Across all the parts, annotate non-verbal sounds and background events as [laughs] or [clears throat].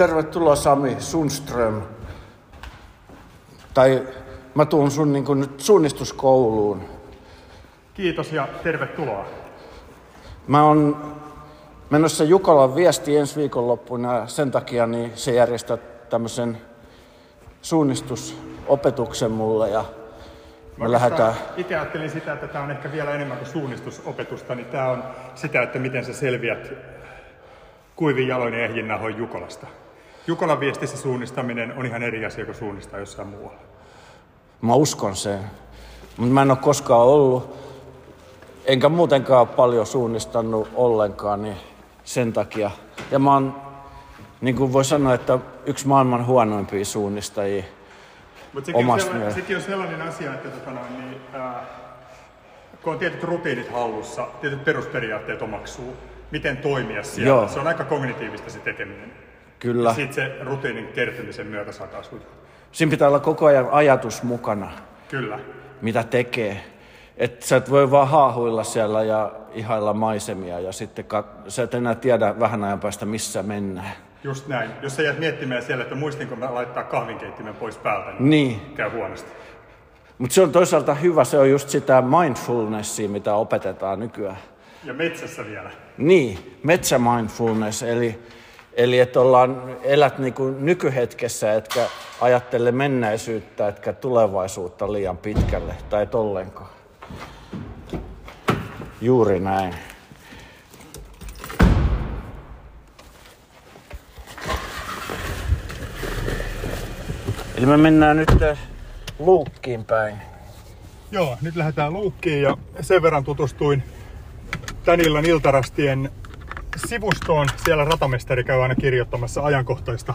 Tervetuloa Sami Sundström. Tai mä tuun sun niin nyt suunnistuskouluun. Kiitos ja tervetuloa. Mä oon menossa Jukolan viesti ensi viikonloppuna sen takia niin se järjestää tämmöisen suunnistusopetuksen mulle ja me lähdetään... Itse ajattelin sitä, että tämä on ehkä vielä enemmän kuin suunnistusopetusta, niin tämä on sitä, että miten sä selviät kuivin jaloin ja ehjin nahoin Jukolasta. Jukolan viestissä suunnistaminen on ihan eri asia kuin suunnistaa jossain muualla. Mä uskon sen. Mutta mä en ole koskaan ollut, enkä muutenkaan paljon suunnistanut ollenkaan, niin sen takia. Ja mä oon, niin kuin voi sanoa, että yksi maailman huonoimpia suunnistajia Mutta sekin, on sellainen, sekin on sellainen asia, että tota noin, niin, äh, kun on tietyt rutiinit hallussa, tietyt perusperiaatteet omaksuu, miten toimia siellä. Joo. Se on aika kognitiivista se tekeminen. Kyllä. Sitten se rutiinin kertymisen myötä saattaa sujua. Siinä pitää olla koko ajan ajatus mukana. Kyllä. Mitä tekee. Että sä et voi vaan haahuilla siellä ja ihailla maisemia ja sitten kat- sä et enää tiedä vähän ajan päästä missä mennään. Just näin. Jos sä jäät miettimään siellä, että muistinko mä laittaa kahvinkeittimen pois päältä, niin, niin. käy huonosti. Mutta se on toisaalta hyvä, se on just sitä mindfulnessia, mitä opetetaan nykyään. Ja metsässä vielä. Niin, metsämindfulness, eli, eli että ollaan, elät niinku nykyhetkessä, etkä ajattele menneisyyttä, etkä tulevaisuutta liian pitkälle, tai et ollenkaan. Juuri näin. Eli me mennään nyt luukkiin päin. Joo, nyt lähdetään luukkiin ja sen verran tutustuin tän illan iltarastien sivustoon. Siellä ratamestari käy aina kirjoittamassa ajankohtaista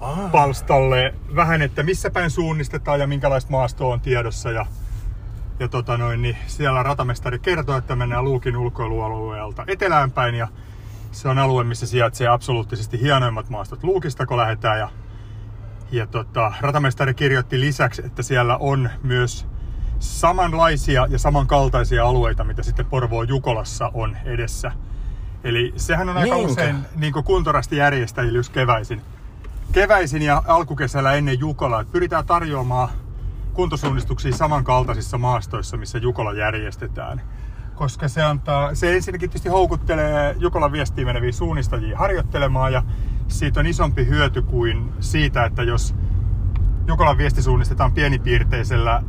ah. palstalle vähän, että missä päin suunnistetaan ja minkälaista maastoa on tiedossa. Ja, ja tota noin, niin siellä ratamestari kertoo, että mennään Luukin ulkoilualueelta etelään päin ja se on alue, missä sijaitsee absoluuttisesti hienoimmat maastot Luukista, kun lähdetään. Ja, ja tota, ratamestari kirjoitti lisäksi, että siellä on myös samanlaisia ja samankaltaisia alueita, mitä sitten Porvoo Jukolassa on edessä. Eli sehän on aika Niinkä? usein niin kuntorasti järjestäjillä just keväisin. Keväisin ja alkukesällä ennen Jukolaa. Pyritään tarjoamaan kuntosuunnistuksia samankaltaisissa maastoissa, missä Jukola järjestetään. Koska se, antaa, se ensinnäkin tietysti houkuttelee Jukolan viestiin meneviä suunnistajia harjoittelemaan ja siitä on isompi hyöty kuin siitä, että jos Jukolan viesti suunnistetaan pienipiirteisellä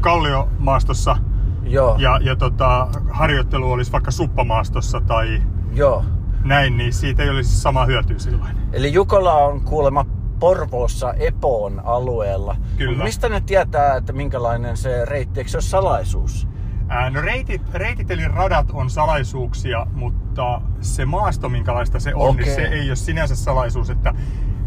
kalliomaastossa Joo. ja, ja tota, harjoittelu olisi vaikka suppamaastossa tai Joo. näin, niin siitä ei olisi sama hyötyä silloin. Eli Jukola on kuulemma Porvoossa Epoon alueella. Kyllä. Mistä ne tietää, että minkälainen se reitti, eikö se ole salaisuus? Ää, no reitit, reitit eli radat on salaisuuksia, mutta se maasto, minkälaista se on, okay. niin se ei ole sinänsä salaisuus, että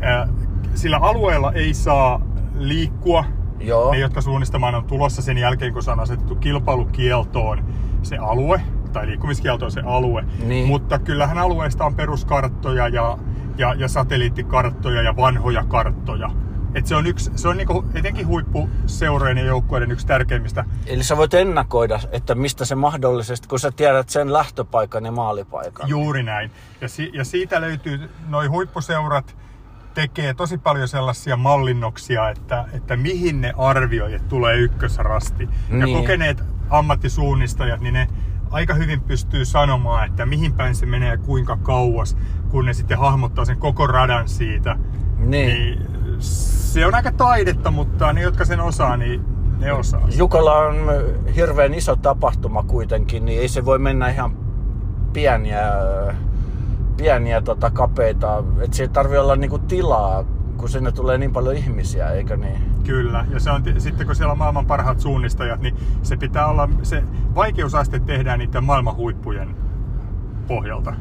ää, sillä alueella ei saa liikkua Joo. Ne, jotka suunnistamaan on tulossa sen jälkeen, kun se on asetettu kilpailukieltoon se alue, tai liikkumiskielto on se alue. Niin. Mutta kyllähän alueesta on peruskarttoja ja, ja, ja satelliittikarttoja ja vanhoja karttoja. Et se on, yksi, se on niinku etenkin huippuseurojen ja joukkueiden yksi tärkeimmistä. Eli sä voit ennakoida, että mistä se mahdollisesti, kun sä tiedät sen lähtöpaikan ja maalipaikan. Juuri näin. Ja, si, ja siitä löytyy noin huippuseurat, tekee tosi paljon sellaisia mallinnoksia, että, että mihin ne arvioi, että tulee ykkösrasti. Niin. Ja kokeneet ammattisuunnistajat, niin ne aika hyvin pystyy sanomaan, että mihin päin se menee kuinka kauas, kun ne sitten hahmottaa sen koko radan siitä. Niin. niin se on aika taidetta, mutta ne, jotka sen osaa, niin ne osaa. Jukola on hirveän iso tapahtuma kuitenkin, niin ei se voi mennä ihan pieniä pieniä tota, kapeita, että siitä tarvii olla niinku tilaa, kun sinne tulee niin paljon ihmisiä, eikö niin? Kyllä, ja se on, sitten kun siellä on maailman parhaat suunnistajat, niin se pitää olla, se vaikeusaste tehdään niiden maailman huippujen pohjalta.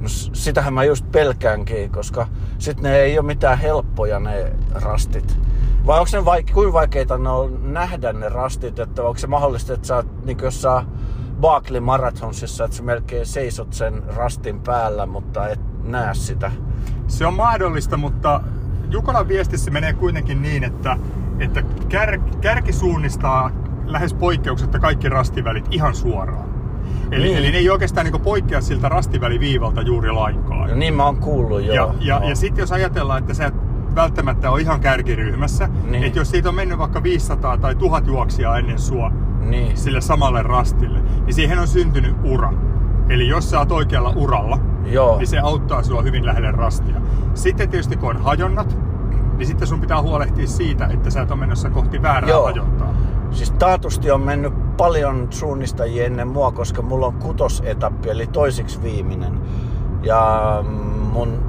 No, sitähän mä just pelkäänkin, koska sitten ne ei ole mitään helppoja ne rastit. Vai onko ne vaike- kuinka vaikeita ne on nähdä ne rastit, että onko se mahdollista, että sä oot niin jossain Barkley Marathonsissa, että sä melkein seisot sen rastin päällä, mutta et näe sitä. Se on mahdollista, mutta Jukolan viestissä menee kuitenkin niin, että, että kär, kärki suunnistaa lähes poikkeuksetta kaikki rastivälit ihan suoraan. Eli, Niin. eli ne ei oikeastaan niin poikkea siltä rastiväliviivalta juuri lainkaan. Ja niin mä oon kuullut joo. Ja, ja, joo. ja sitten jos ajatellaan, että sä et välttämättä ole ihan kärkiryhmässä, Niin. että jos siitä on mennyt vaikka 500 tai 1000 juoksijaa ennen sua Niin. sille samalle rastille, niin siihen on syntynyt ura. Eli jos sä oot oikealla uralla, Joo. niin se auttaa sua hyvin lähelle rastia. Sitten tietysti kun on hajonnat, niin sitten sun pitää huolehtia siitä, että sä et ole menossa kohti väärää Joo. hajontaa. Siis taatusti on mennyt paljon suunnistajia ennen mua, koska mulla on kutosetappi, eli toisiksi viimeinen. Ja mun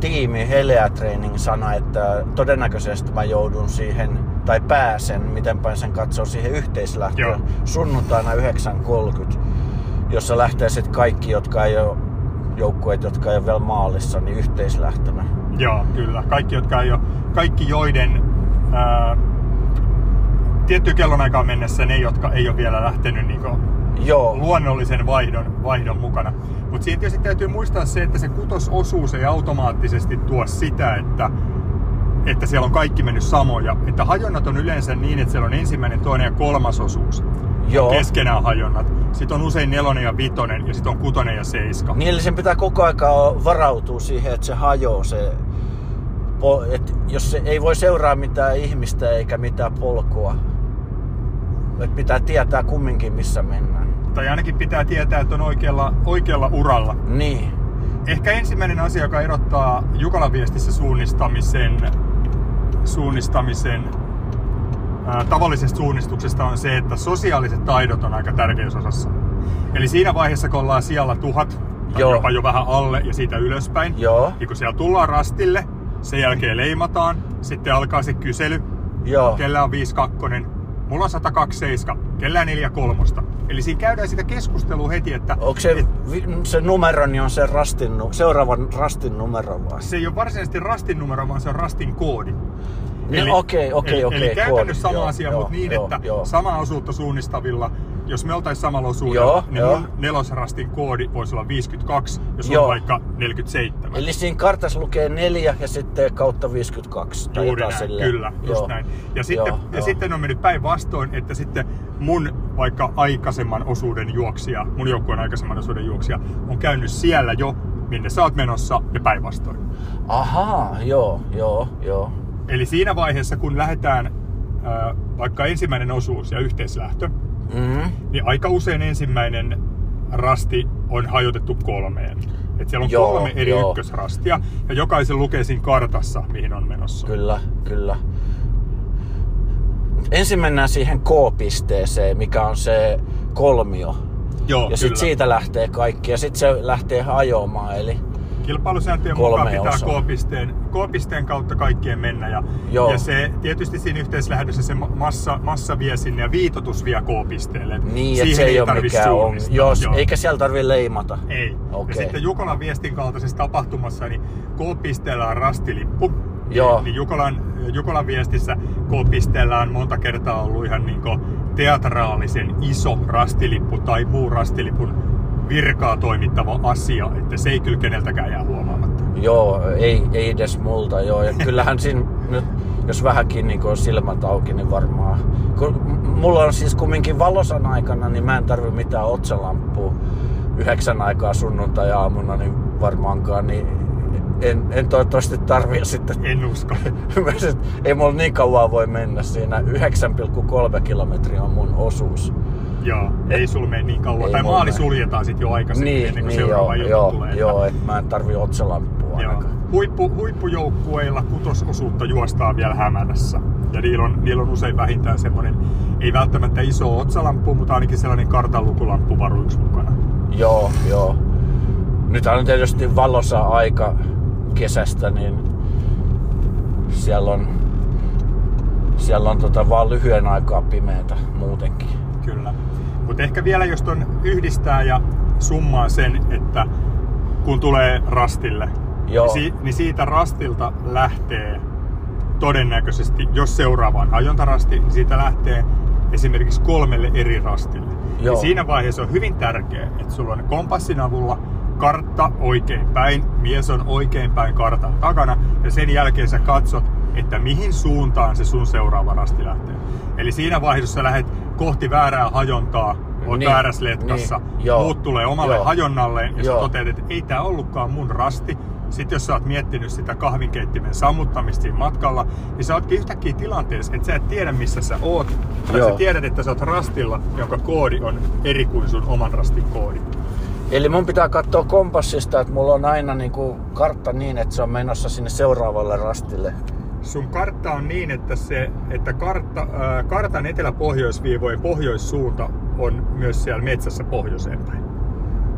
tiimi Helea Training sanoi, että todennäköisesti mä joudun siihen, tai pääsen, miten päin sen katsoo, siihen yhteislähtöön sunnuntaina 9.30, jossa lähtee sitten kaikki, jotka ei ole joukkueet, jotka ei ole vielä maalissa, niin yhteislähtönä. Joo, kyllä. Kaikki, jotka ei ole, kaikki joiden ää, tiettyyn kellonaikaan mennessä ne, jotka ei ole vielä lähtenyt niin Joo, luonnollisen vaihdon, vaihdon mukana. Mutta siinä tietysti täytyy muistaa se, että se kutososuus ei automaattisesti tuo sitä, että, että siellä on kaikki mennyt samoja. Että hajonnat on yleensä niin, että siellä on ensimmäinen, toinen ja kolmas osuus. Joo. Keskenään hajonnat. Sitten on usein nelonen ja vitonen ja sitten on kutonen ja seiska. Niin eli sen pitää koko aikaa varautua siihen, että se hajoaa se, et jos se ei voi seuraa mitään ihmistä eikä mitään polkua. Et pitää tietää kumminkin missä mennään. Tai ainakin pitää tietää, että on oikealla, oikealla uralla. Niin. Ehkä ensimmäinen asia, joka erottaa Jukalan viestissä suunnistamisen, suunnistamisen ää, tavallisesta suunnistuksesta on se, että sosiaaliset taidot on aika tärkeässä osassa. Eli siinä vaiheessa, kun ollaan siellä tuhat, tai Joo. jopa jo vähän alle ja siitä ylöspäin, Joo. niin kun siellä tullaan rastille, sen jälkeen leimataan, sitten alkaa se kysely, Joo. kellä on 52, mulla on 127, kellä on 43. Eli siinä käydään sitä keskustelua heti, että Onko se, vi- se numero, niin on se rastin, seuraavan rastin numero vai? se ei ole varsinaisesti rastin numero, vaan se on rastin koodi. Niin, okei, okei, eli, okei, eli käytännössä koodi. sama Joo, asia, joo, mutta niin, joo, että joo. samaa osuutta suunnistavilla, jos me oltais samalla osuudella, Joo, niin joo. mun nelosrastin koodi voisi olla 52, jos Joo. on vaikka 47. Eli siinä kartassa lukee 4 ja sitten kautta 52. tai Juuri näin, silleen. kyllä, just Joo. näin. Ja sitten, Joo, ja joo. sitten on mennyt päinvastoin, että sitten mun vaikka aikaisemman osuuden juoksija, mun joukkueen aikaisemman osuuden juoksija, on käynyt siellä jo, minne sä oot menossa, ja päinvastoin. Ahaa, joo, joo, joo. Eli siinä vaiheessa, kun lähdetään ää, vaikka ensimmäinen osuus ja yhteislähtö, Mm-hmm. niin aika usein ensimmäinen rasti on hajotettu kolmeen. Et siellä on Joo, kolme eri joo. ykkösrastia ja jokaisen lukee siinä kartassa, mihin on menossa. Kyllä, kyllä. Ensin mennään siihen K-pisteeseen, mikä on se kolmio. Joo, ja sitten siitä lähtee kaikki ja sitten se lähtee hajoamaan. Eli Kilpailusääntöjen mukaan pitää. K-pisteen, K-pisteen kautta kaikkien mennä. Ja, Joo. ja se tietysti siinä yhteislähdössä se massa, massa vie sinne ja viitotus vie K-pisteelle. niin, että Siihen se ei ole tarvi mikään on. Jos, Joo. eikä siellä tarvi leimata. Ei. Okei. Ja sitten Jukolan viestin kaltaisessa tapahtumassa, niin K-pisteellä on rastilippu. Joo. Niin Jukolan, Jukolan viestissä K-pisteellä on monta kertaa ollut ihan niin teatraalisen iso rastilippu tai muu rastilipun virkaa toimittava asia, että se ei kyllä keneltäkään jää huomaamatta. Joo, ei, ei edes multa. Joo. Ja kyllähän siinä nyt, jos vähänkin niin on silmät auki, niin varmaan. Kun mulla on siis kumminkin valosan aikana, niin mä en tarvi mitään otsalampua yhdeksän aikaa sunnuntai-aamuna, niin varmaankaan. Niin en, en toivottavasti tarvii sitten En usko. [laughs] Ei mulla niin kauan voi mennä siinä. 9,3 kilometriä on mun osuus. Joo, ei sulla mene niin kauan. Ei tai maali mene. suljetaan sitten jo aikaisemmin Niin, ennen kuin niin seuraava joo, ilta joo, tulee. joo, että mä en tarvi otsalampua Joo. Huippu, huippujoukkueilla kutososuutta juostaa vielä hämärässä. Ja niillä on, niillä on usein vähintään semmoinen, ei välttämättä iso otsalamppu, mutta ainakin sellainen kartanlukulamppu varuiksi mukana. Joo, joo. Nyt on tietysti valossa aika kesästä, niin siellä on, siellä on tota vaan lyhyen aikaa pimeätä muutenkin. Kyllä. Mutta ehkä vielä jos ton yhdistää ja summaa sen, että kun tulee rastille, Joo. niin, si- niin siitä rastilta lähtee todennäköisesti, jos seuraavaan hajontarasti, niin siitä lähtee esimerkiksi kolmelle eri rastille. Joo. Ja siinä vaiheessa on hyvin tärkeää, että sulla on kompassin avulla kartta oikein päin, mies on oikein päin kartan takana, ja sen jälkeen sä katsot, että mihin suuntaan se sun seuraava rasti lähtee. Eli siinä vaiheessa, sä lähdet kohti väärää hajontaa, oot Niin, väärässä letkassa, niin, joo, muut tulee omalle joo. hajonnalle ja Joo. sä toteat, että ei tää ollutkaan mun rasti. Sitten jos sä oot miettinyt sitä kahvinkeittimen sammuttamista siinä matkalla, niin sä ootkin yhtäkkiä tilanteessa, että sä et tiedä missä sä oot. Tai Joo. sä tiedät, että sä oot rastilla, jonka koodi on eri kuin sun oman rastin koodi. Eli mun pitää katsoa kompassista, että mulla on aina niinku kartta niin, että se on menossa sinne seuraavalle rastille. Sun kartta on niin, että, se, että kartta, ää, kartan etelä-pohjoisviivojen pohjoissuunta on myös siellä metsässä pohjoiseen päin.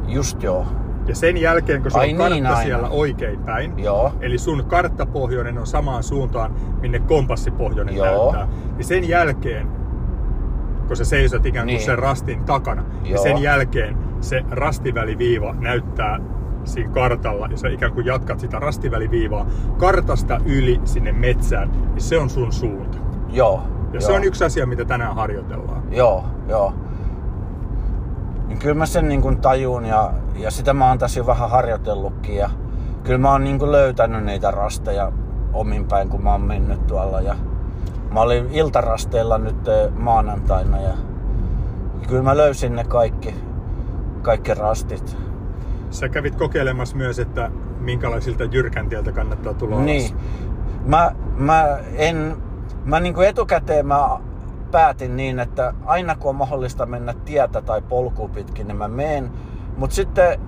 Just joo. Ja sen jälkeen, kun se on kartta niin, aina. siellä oikein päin, Joo. eli sun karttapohjoinen on samaan suuntaan, minne kompassipohjoinen Joo. näyttää, niin sen jälkeen, kun sä seisot ikään kuin Niin. sen rastin takana, niin Joo. sen jälkeen se rastiväliviiva näyttää siinä kartalla, ja sä ikään kuin jatkat sitä rastiväliviivaa kartasta yli sinne metsään, niin se on sun suunta. Joo. Ja joo. se on yksi asia, mitä tänään harjoitellaan. Joo, joo. Niin kyllä mä sen niin kuin tajun ja, ja sitä mä oon tässä jo vähän harjoitellutkin. Ja kyllä mä oon niin kuin löytänyt niitä rasteja omin päin, kun mä oon mennyt tuolla. Ja mä olin iltarasteilla nyt maanantaina ja kyllä mä löysin ne kaikki, kaikki rastit. Sä kävit kokeilemassa myös, että minkälaisilta jyrkäntieltä kannattaa tulla Niin. alas. Mä, mä en, mä niin kuin etukäteen mä päätin niin, että aina kun on mahdollista mennä tietä tai polkua pitkin, niin mä menen. Mutta sitten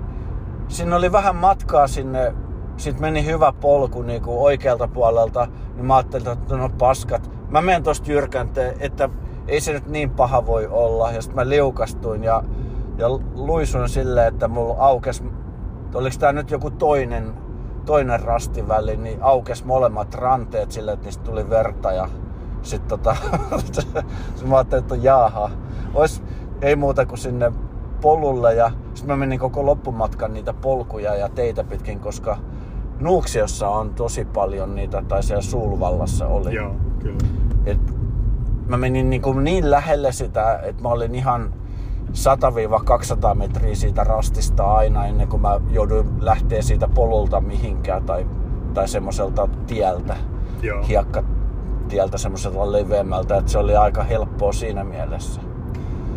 siinä oli vähän matkaa sinne, sitten meni hyvä polku niin kuin oikealta puolelta, niin mä ajattelin, että no paskat. Mä menen tosta jyrkänteen, että ei se nyt niin paha voi olla. Ja sitten mä liukastuin ja, ja luisuin silleen, että mulla aukes, oliko tää nyt joku toinen, toinen rastiväli, niin aukes molemmat ranteet sille, että niistä tuli verta ja sitten tota, sit [laughs] mä ajattelin, että jaaha, ois, ei muuta kuin sinne polulle ja sitten mä menin koko loppumatkan niitä polkuja ja teitä pitkin, koska Nuuksiossa on tosi paljon niitä, tai siellä Sulvallassa oli. Joo, kyllä. Et mä menin niin, kuin niin lähelle sitä, että mä olin ihan 100-200 metriä siitä rastista aina ennen kuin mä jouduin lähteä siitä polulta mihinkään tai, tai semmoiselta tieltä, Joo. hiekkatieltä semmoiselta leveämmältä, että se oli aika helppoa siinä mielessä.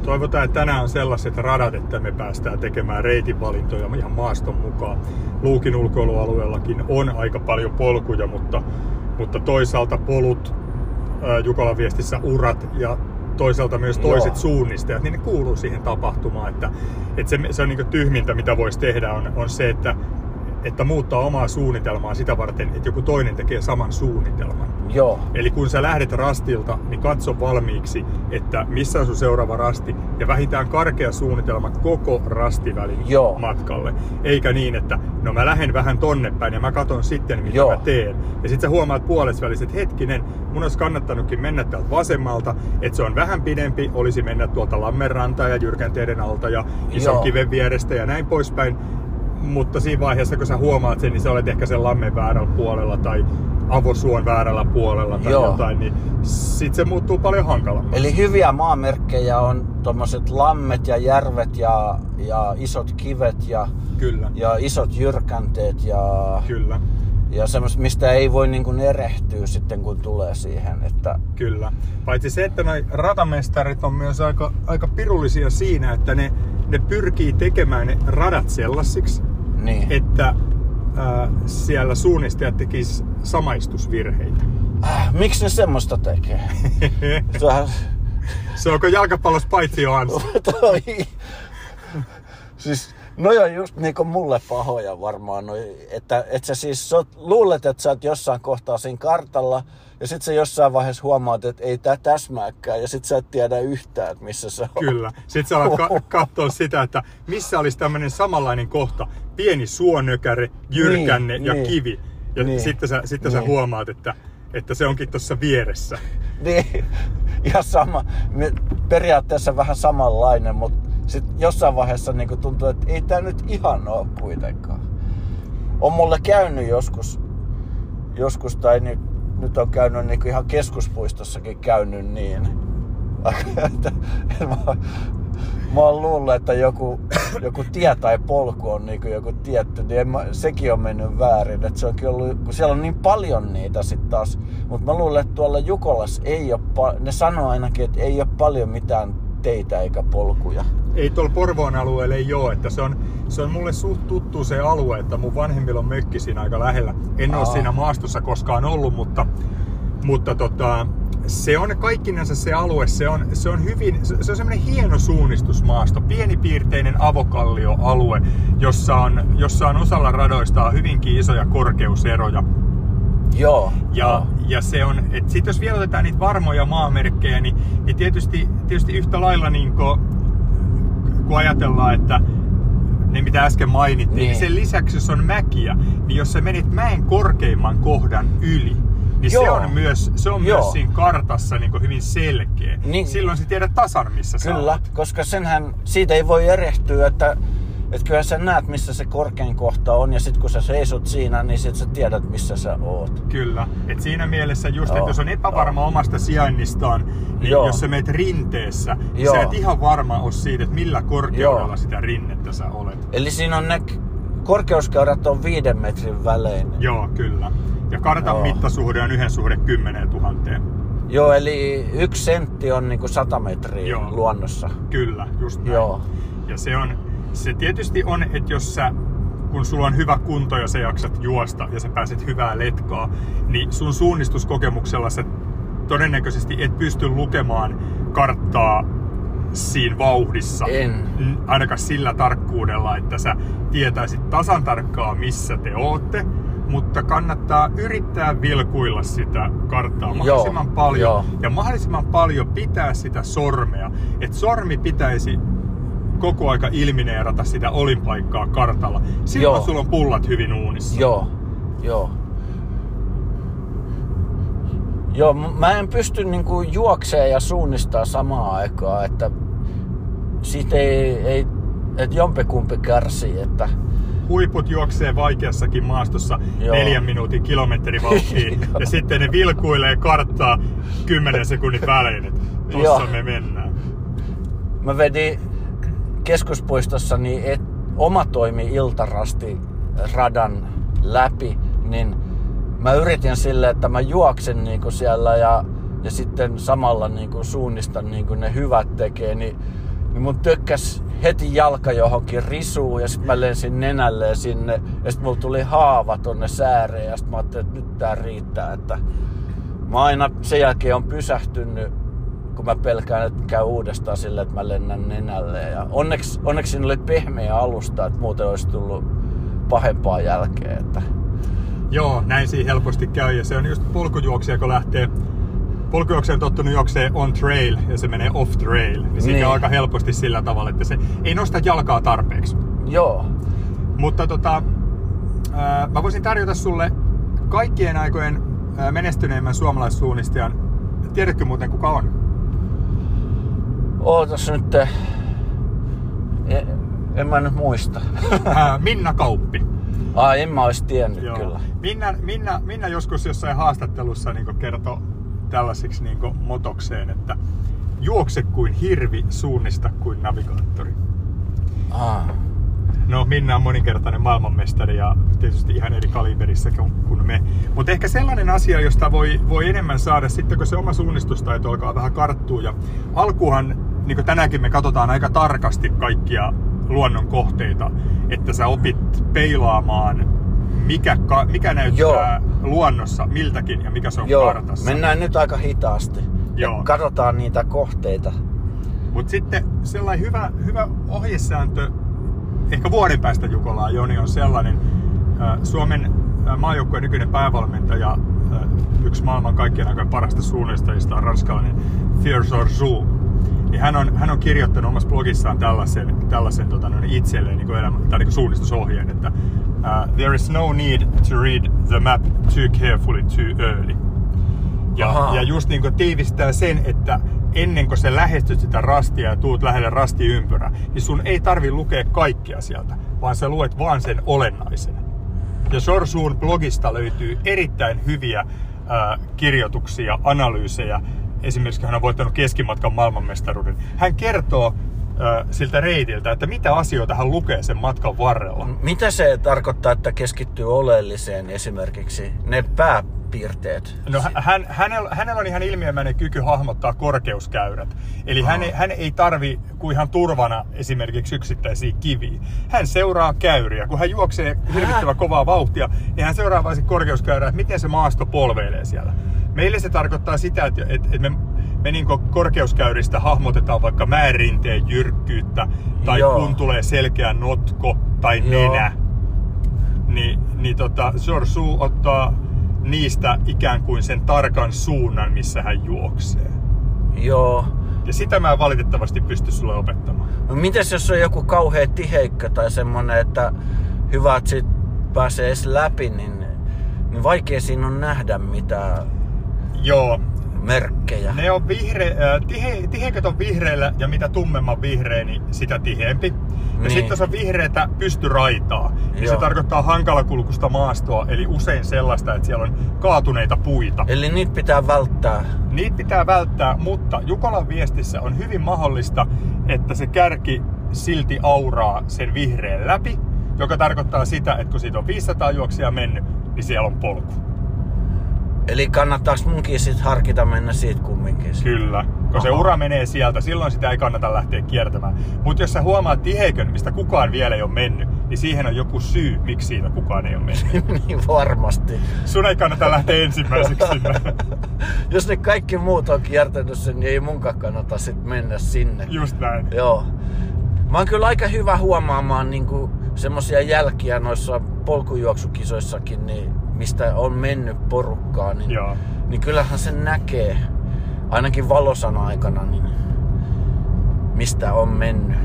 Toivotaan, että tänään on sellaiset radat, että me päästään tekemään reitinvalintoja ihan maaston mukaan. Luukin ulkoilualueellakin on aika paljon polkuja, mutta, mutta toisaalta polut, Jukolan viestissä urat ja toisaalta myös toiset Joo. suunnistajat, niin ne kuuluu siihen tapahtumaan. Että, että se, se on niin tyhmintä, mitä voisi tehdä, on, on se, että, että muuttaa omaa suunnitelmaa sitä varten, että joku toinen tekee saman suunnitelman. Joo, Eli kun sä lähdet rastilta, niin katso valmiiksi, että missä on sun seuraava rasti ja vähintään karkea suunnitelma koko rastivälin Joo. matkalle. Eikä niin, että no mä lähden vähän tonne päin ja mä katon sitten, mitä Joo. mä teen. Ja sit sä huomaat puolessa välissä, että hetkinen, mun olisi kannattanutkin mennä täältä vasemmalta, että se on vähän pidempi, olisi mennä tuolta Lammenrantaa ja Jyrkänteiden alta ja ison Joo. kiven vierestä ja näin poispäin. Mutta siinä vaiheessa, kun sä huomaat sen, niin sä olet ehkä sen lammen väärällä puolella tai avosuon väärällä puolella tai Joo. jotain, niin sit se muuttuu paljon hankalammaksi. Eli hyviä maamerkkejä on tuommoiset lammet ja järvet ja, ja isot kivet ja, Kyllä, ja isot jyrkänteet ja, kyllä, ja semmoista, mistä ei voi niin kuin erehtyä sitten kun tulee siihen. Että, kyllä. Paitsi se, että noi ratamestarit on myös aika, aika pirullisia siinä, että ne, ne pyrkii tekemään ne radat sellaisiksi, niin. että ää, siellä suunnistajat tekis samaistusvirheitä. Äh, miksi ne semmoista tekee? [laughs] Vähän, se onko jalkapallossa paitsi jo [laughs] siis, no on just niinku mulle pahoja varmaan, noi, että, että sä siis sä oot- luulet, että sä oot jossain kohtaa siinä kartalla, ja sit sä jossain vaiheessa huomaat, että ei tää täsmääkään, ja sit sä et tiedä yhtään, että missä se on. Kyllä. Sitten sä alat ka- [laughs] katsoa sitä, että missä olisi tämmöinen samanlainen kohta. Pieni suonökäre, jyrkänne Niin, ja niin. kivi. Ja Niin. sitten, sä, sitten sä Niin. huomaat, että, että se onkin tuossa vieressä. Niin, [laughs] ja sama, periaatteessa vähän samanlainen, mutta sitten jossain vaiheessa niinku tuntuu, että ei tämä nyt ihan ole kuitenkaan. On mulle käynyt joskus, joskus tai nyt, nyt on käynyt niinku ihan keskuspuistossakin käynyt niin. [laughs] että mä, mä oon luullut, että joku, joku tie tai polku on niinku joku tietty, niin mä, sekin on mennyt väärin. Että se onkin ollut, kun siellä on niin paljon niitä sitten taas. Mutta mä luulen, että tuolla Jukolas ei ole, ne sanoo ainakin, että ei ole paljon mitään teitä eikä polkuja. Ei tuolla Porvoon alueella ei ole, että se on, se on mulle suht tuttu se alue, että mun vanhemmilla on mökki siinä aika lähellä. En ole Aa. siinä maastossa koskaan ollut, mutta, mutta tota, se on kaikkinensa se alue, se on, se on hyvin, se se on semmoinen hieno suunnistusmaasto, pienipiirteinen avokallioalue, jossa on, jossa on osalla radoista hyvinkin isoja korkeuseroja. Joo. Ja, ja se on, että sit jos vielä otetaan niitä varmoja maamerkkejä, niin, niin tietysti, tietysti yhtä lailla niin kun, kun ajatellaan, että ne mitä äsken mainittiin, niin. Niin. sen lisäksi jos on mäkiä, niin jos sä menit mäen korkeimman kohdan yli, niin se Joo. on myös, se on Joo. myös siinä kartassa niin hyvin selkeä. Niin. Silloin sä tiedät tasan, missä sä Kyllä, koska senhän, siitä ei voi erehtyä, että, että kyllä sä näet, missä se korkein kohta on, ja sitten kun sä seisot siinä, niin sit sä tiedät, missä sä oot. Kyllä. Et siinä mielessä just, Joo. että jos on epävarma omasta sijainnistaan, niin Joo. jos sä meet rinteessä, niin Joo. sä et ihan varma ole siitä, että millä korkeudella Joo. sitä rinnettä sä olet. Eli siinä on ne korkeuskäyrät on viiden metrin välein. Joo, kyllä. Ja kartan Joo. mittasuhde on yhden suhde 10 000. Joo, eli yksi sentti on niinku 100 metriä Joo. luonnossa. Kyllä, just näin. Joo. Ja se on, se tietysti on, että jos sä, kun sulla on hyvä kunto ja sä jaksat juosta ja sä pääset hyvää letkaa, niin sun suunnistuskokemuksella sä todennäköisesti et pysty lukemaan karttaa siinä vauhdissa. En. Ainakaan sillä tarkkuudella, että sä tietäisit tasan tarkkaa, missä te ootte, mutta kannattaa yrittää vilkuilla sitä karttaa mahdollisimman Joo, paljon joo. ja mahdollisimman paljon pitää sitä sormea. Että sormi pitäisi koko aika ilmineerata sitä olinpaikkaa kartalla. Silloin Joo. sulla on pullat hyvin uunissa. Joo, joo. Joo, mä en pysty niinku juokseen ja suunnistaa samaan aikaan, että siitä ei, ei että jompikumpi kärsii, että Huiput juoksee vaikeassakin maastossa Joo. neljän minuutin kilometrivauhtiin [laughs] ja sitten ne vilkuilee karttaa 10 sekunnin välein, että tossa Joo. me mennään. mä vedin keskuspuistossa niin et, oma toimi iltarasti radan läpi, niin mä yritin silleen, että mä juoksen niinku siellä ja, ja sitten samalla niinku suunnistan niin kuin ne hyvät tekee, niin, niin mun tökkäs heti jalka johonkin risuun ja sitten mä lensin nenälleen sinne ja sitten mulla tuli haava tonne sääreen ja sitten mä ajattelin, että nyt tää riittää, että mä aina sen jälkeen on pysähtynyt kun mä pelkään, että käy uudestaan sillä, että mä lennän nenälle. Ja onneksi, onneksi siinä oli pehmeä alusta, että muuten olisi tullut pahempaa jälkeen. Että... Joo, näin siinä helposti käy ja se on just polkujuoksija, kun lähtee polkujuoksija on tottunut juoksee on trail ja se menee off trail, niin siinä Niin. käy aika helposti sillä tavalla, että se ei nosta jalkaa tarpeeksi. Joo. Mutta tota, ää, mä voisin tarjota sulle kaikkien aikojen menestyneimmän suomalaissuunnistajan. Tiedätkö muuten kuka on? Ootas nyt. En, en mä nyt muista. [laughs] Ää, Minna Kauppi. Ai, en mä olisi tiennyt Joo. kyllä. Minna, Minna, Minna joskus jossain haastattelussa niin kertoi tällaisiksi niin motokseen, että juokse kuin hirvi, suunnista kuin navigaattori. Ah. No, Minna on moninkertainen maailmanmestari ja tietysti ihan eri kaliberissa kuin- kuin me. Mutta ehkä sellainen asia, josta voi, voi enemmän saada sitten, kun se oma suunnistustaito alkaa vähän karttua. Ja alkuhan, niin kuin tänäänkin me katsotaan aika tarkasti kaikkia luonnon kohteita, että sä opit peilaamaan, mikä, ka, mikä näyttää Joo. luonnossa miltäkin ja mikä se on Joo, kartassa. mennään nyt aika hitaasti. Joo. Ja katsotaan niitä kohteita. Mutta sitten sellainen hyvä, hyvä ohjesääntö, ehkä vuoden päästä Jukolaa Joni on sellainen, Suomen maajoukkueen nykyinen päävalmentaja, yksi maailman kaikkien aikojen parasta suunnistajista on ranskalainen Pierre Sorzu. Niin hän, on, hän on kirjoittanut omassa blogissaan tällaisen, tällaisen tota, noin itselleen niin elämä, tai niin suunnistusohjeen, että uh, There is no need to read the map too carefully too early. Ja, ja just niin kuin tiivistää sen, että ennen kuin sä lähestyt sitä rastia ja tuut lähelle rastiympyrää, niin sun ei tarvi lukea kaikkea sieltä, vaan sä luet vaan sen olennaisen. Ja Sorsuun blogista löytyy erittäin hyviä ää, kirjoituksia, analyysejä. Esimerkiksi hän on voittanut keskimatkan maailmanmestaruuden. Hän kertoo siltä reitiltä, että mitä asioita hän lukee sen matkan varrella. Mitä se tarkoittaa, että keskittyy oleelliseen esimerkiksi? Ne pää, piirteet? No hän, hänellä, hänellä on ihan ilmiömäinen kyky hahmottaa korkeuskäyrät. Eli hän, ei, hän ei tarvi kuin ihan turvana esimerkiksi yksittäisiä kiviä. Hän seuraa käyriä. Kun hän juoksee hirvittävän kovaa vauhtia, niin hän seuraa vain korkeuskäyrää, että miten se maasto polveilee siellä. Meille se tarkoittaa sitä, että, että, että me, me niin korkeuskäyristä hahmotetaan vaikka määrinteen jyrkkyyttä, tai Joo. kun tulee selkeä notko tai Joo. nenä. Niin, niin tota, Sorsu ottaa niistä ikään kuin sen tarkan suunnan, missä hän juoksee. Joo. Ja sitä mä en valitettavasti pysty sulle opettamaan. No mites jos on joku kauhea tiheikkä tai semmonen, että hyvä, että sit pääsee edes läpi, niin, niin vaikea siinä on nähdä mitä Joo. merkkejä. Ne on vihre, äh, tihe, on vihreillä ja mitä tummemman vihreä, niin sitä tiheempi. Ja niin. sitten jos on vihreätä pystyraitaa, niin Joo. se tarkoittaa hankalakulkusta maastoa, eli usein sellaista, että siellä on kaatuneita puita. Eli niitä pitää välttää. Niitä pitää välttää, mutta Jukolan viestissä on hyvin mahdollista, että se kärki silti auraa sen vihreän läpi, joka tarkoittaa sitä, että kun siitä on 500 juoksia mennyt, niin siellä on polku. Eli kannattaako munkin sit harkita mennä siitä kumminkin? Kyllä, kun Aha. se ura menee sieltä, silloin sitä ei kannata lähteä kiertämään. Mutta jos sä huomaat tiheikön, mistä kukaan vielä ei ole mennyt, niin siihen on joku syy, miksi siitä kukaan ei ole mennyt. [laughs] niin varmasti. Sun ei kannata lähteä ensimmäiseksi sinne. [laughs] jos ne kaikki muut on kiertänyt sen, niin ei munkaan kannata sit mennä sinne. Just näin. Joo. Mä oon kyllä aika hyvä huomaamaan niinku semmosia jälkiä noissa polkujuoksukisoissakin, niin mistä on mennyt porukkaa, niin, Joo. niin kyllähän sen näkee, ainakin valosan aikana, niin mistä on mennyt.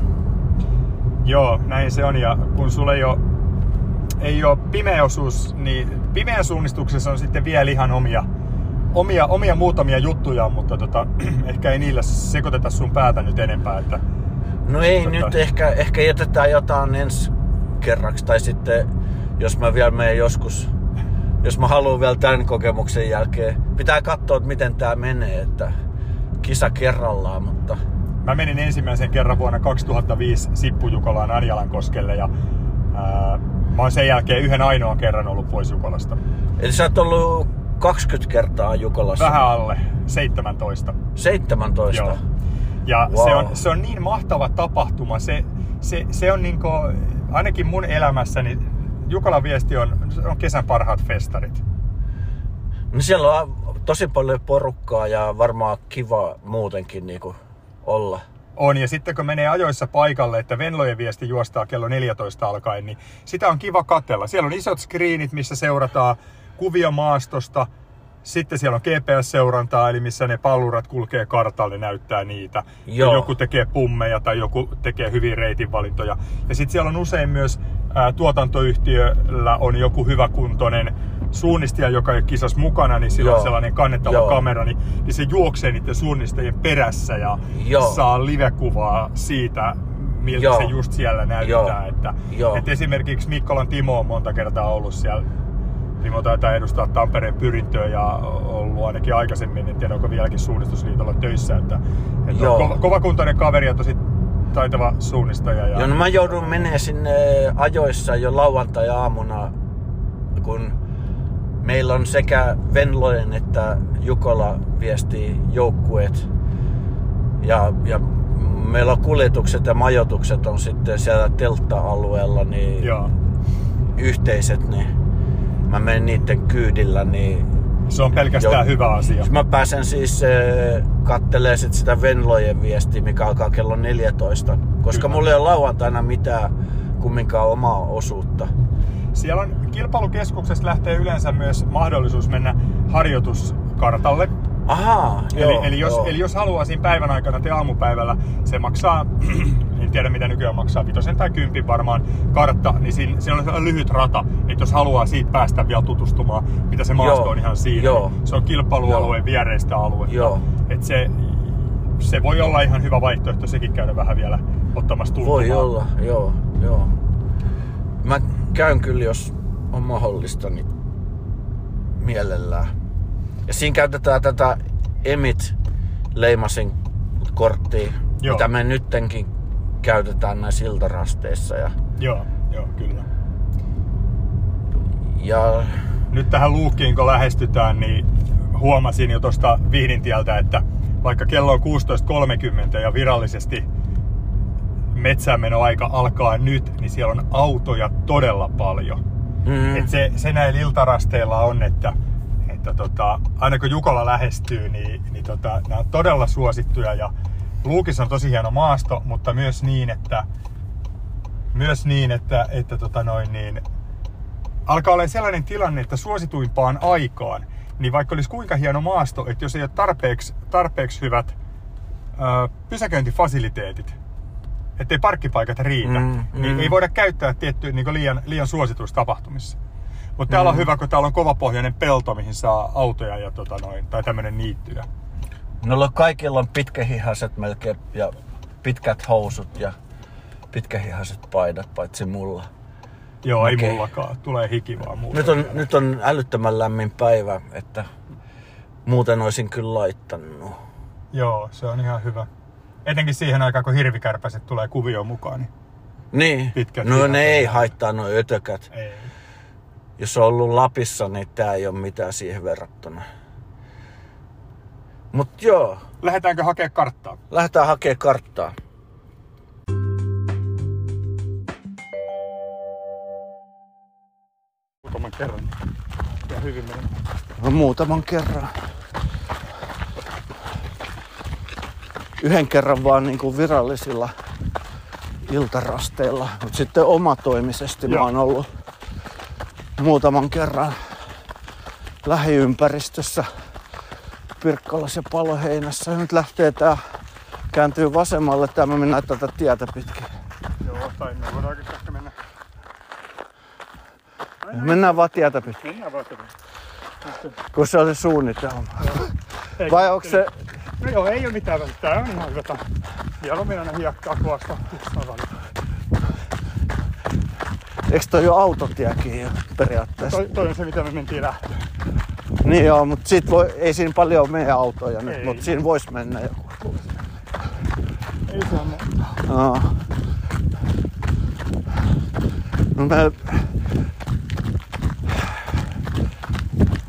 Joo, näin se on. Ja kun sulle ei ole, ei ole pimeä osuus, niin pimeän suunnistuksessa on sitten vielä ihan omia, omia, omia muutamia juttuja, mutta tota, [clears throat] ehkä ei niillä sekoiteta sun päätä nyt enempää. Että, no ei tota... nyt, ehkä, ehkä jätetään jotain ensi kerraksi, tai sitten jos mä vielä menen joskus jos mä haluan vielä tämän kokemuksen jälkeen. Pitää katsoa, että miten tämä menee, että kisa kerrallaan, mutta... Mä menin ensimmäisen kerran vuonna 2005 Sippujukolaan Anjalan koskelle ja ää, mä oon sen jälkeen yhden ainoan kerran ollut pois Jukolasta. Eli sä oot ollut 20 kertaa Jukolassa? Vähän alle, 17. 17? Joo. Ja wow. se, on, se on niin mahtava tapahtuma. Se, se, se on niin kuin, ainakin mun elämässäni Jukolan viesti on, on kesän parhaat festarit. No siellä on tosi paljon porukkaa ja varmaan kiva muutenkin niin kuin olla. On, ja sitten kun menee ajoissa paikalle, että Venlojen viesti juostaa kello 14 alkaen, niin sitä on kiva katella. Siellä on isot screenit, missä seurataan kuvia maastosta, sitten siellä on GPS-seurantaa, eli missä ne pallurat kulkee kartalle, näyttää niitä. Joo. Ja joku tekee pummeja tai joku tekee hyvin reitinvalintoja. Ja sitten siellä on usein myös ää, tuotantoyhtiöllä on joku hyväkuntoinen suunnistaja, joka ei kisas mukana, niin sillä Joo. on sellainen kannettava Joo. kamera, niin, niin se juoksee niiden suunnistajien perässä ja Joo. saa livekuvaa siitä, miltä Joo. se just siellä näyttää. Joo. Että, Joo. että esimerkiksi Mikkolan Timo on monta kertaa ollut siellä Timo taitaa edustaa Tampereen pyrintöä ja ollut ainakin aikaisemmin, en tiedä onko vieläkin suunnistusliitolla töissä. Että, että Joo. on kova, kovakuntainen kaveri ja tosi taitava suunnistaja. Ja... Joo, no mä joudun menemään sinne ajoissa jo lauantai-aamuna, kun meillä on sekä Venlojen että Jukola viesti joukkueet. Ja, ja meillä on kuljetukset ja majoitukset on sitten siellä teltta-alueella, niin Joo. yhteiset, niin mä menen niiden kyydillä, niin... Se on pelkästään jo, hyvä asia. Mä pääsen siis äh, kattelee sit sitä Venlojen viestiä, mikä alkaa kello 14. Koska Kyllä. mulla ei ole lauantaina mitään kumminkaan omaa osuutta. Siellä on kilpailukeskuksesta lähtee yleensä myös mahdollisuus mennä harjoituskartalle. Aha, eli, joo, eli, jos, joo. eli jos haluaa siinä päivän aikana te aamupäivällä, se maksaa [clears throat] tiedä mitä nykyään maksaa, vitosen tai kympin varmaan kartta, niin siinä, siinä on sellainen lyhyt rata, että jos haluaa siitä päästä vielä tutustumaan, mitä se maasto Joo. on ihan siinä, Joo. Niin se on kilpailualueen Joo. viereistä aluetta. Joo. Et se, se voi olla ihan hyvä vaihtoehto sekin käydä vähän vielä ottamassa tuntumaan. Voi olla, joo, joo. Mä käyn kyllä, jos on mahdollista, niin mielellään. Ja siinä käytetään tätä Emit Leimasin korttia, Joo. mitä me nyttenkin käytetään näissä iltarasteissa. Ja, joo, joo, kyllä. Ja nyt tähän luukkiin kun lähestytään, niin huomasin jo tuosta Vihdintieltä, että vaikka kello on 16.30 ja virallisesti metsäänmenoaika alkaa nyt, niin siellä on autoja todella paljon. Mm. Et se, se näillä iltarasteilla on, että, että tota, aina kun Jukola lähestyy, niin, niin tota, nämä on todella suosittuja. Ja Luukissa on tosi hieno maasto, mutta myös niin, että, myös niin, että, että tota noin, niin, alkaa olla sellainen tilanne, että suosituimpaan aikaan, niin vaikka olisi kuinka hieno maasto, että jos ei ole tarpeeksi, tarpeeksi hyvät ö, pysäköintifasiliteetit, ettei parkkipaikat riitä, Mm, mm, niin mm. ei voida käyttää tiettyä niin liian, liian suosituissa tapahtumissa. Mutta täällä on Mm. hyvä, kun täällä on kovapohjainen pelto, mihin saa autoja ja tota noin, tai tämmönen niittyjä. Noilla kaikilla on pitkähihaset melkein ja pitkät housut ja pitkähihaset paidat, paitsi mulla. Joo, Okei. ei mullakaan. Tulee hiki vaan muuta. Nyt on, nyt on älyttömän lämmin päivä, että muuten olisin kyllä laittanut. Joo, se on ihan hyvä. Etenkin siihen aikaan, kun hirvikärpäset tulee kuvioon mukaan, niin Niin, Pitkät no ne ei haittaa nuo ötökät. ei. Jos on ollut Lapissa, niin tää ei ole mitään siihen verrattuna. Mut joo, Lähdetäänkö hakea karttaa? lähdetään hakemaan karttaa. Muutaman kerran. Ja hyvin meni. No, muutaman kerran. Yhden kerran vaan niin kuin virallisilla iltarasteilla, mutta sitten omatoimisesti mä Joo. oon ollut muutaman kerran lähiympäristössä Pirkkalassa ja Paloheinässä. Ja nyt lähtee tää kääntyy vasemmalle, tää me mennään tätä tietä pitkin. Joo, tai me voidaan ehkä mennä. Mennään vaan tietä pitkin, Mennään vaan tätä. kun se on se suunnitelma. Ei, Vai onko se, No joo, ei ole mitään väliä. Tää on ihan hyvä. on aina hiekkaa kuvasta. eikö toi ole autotiekin jo periaatteessa? Toi, toi, on se, mitä me mentiin lähtöön. Niin joo, mutta sit voi, ei siinä paljon meidän autoja nyt, Ei. mutta siinä voisi mennä joku. Ei se on Aa. No me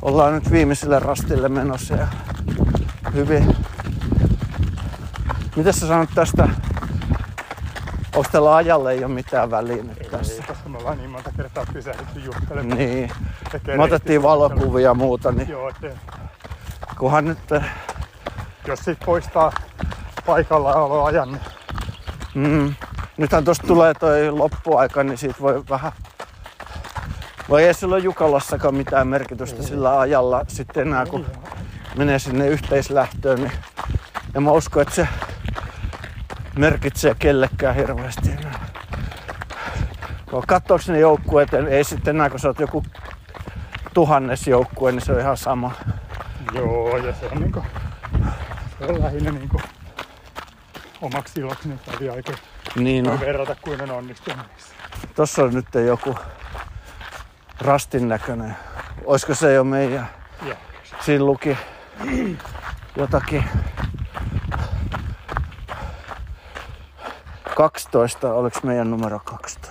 ollaan nyt viimeiselle rastille menossa ja hyvin. Mitä sä sanot tästä? Onko tällä ajalle ei ole mitään väliä nyt tässä? Ei, koska me ollaan niin monta kertaa pysähdytty juttelemaan. Niin. Me otettiin valokuvia ja muuta, niin Joo, kunhan nyt... eh, jos sit poistaa paikalla ajan, niin Mm. Nythän tosta tulee toi loppuaika, niin siitä voi vähän... Vai ei sillä Jukalassakaan mitään merkitystä sillä ajalla sitten enää, kun menee sinne yhteislähtöön. Niin en mä usko, että se merkitsee kellekään hirveästi enää. No, ne joukkueet, ei sitten enää, kun sä oot joku tuhannes joukkue, niin se on ihan sama. Joo, ja se on niinku, se on lähinnä niinku omaksi iloksi kävi oikein Niin no. verrata kuin on onnistunut. niissä. Tossa on nyt joku rastin näköinen. Olisiko se jo meidän? Joo. Siinä luki jotakin 12, oliko meidän numero 12?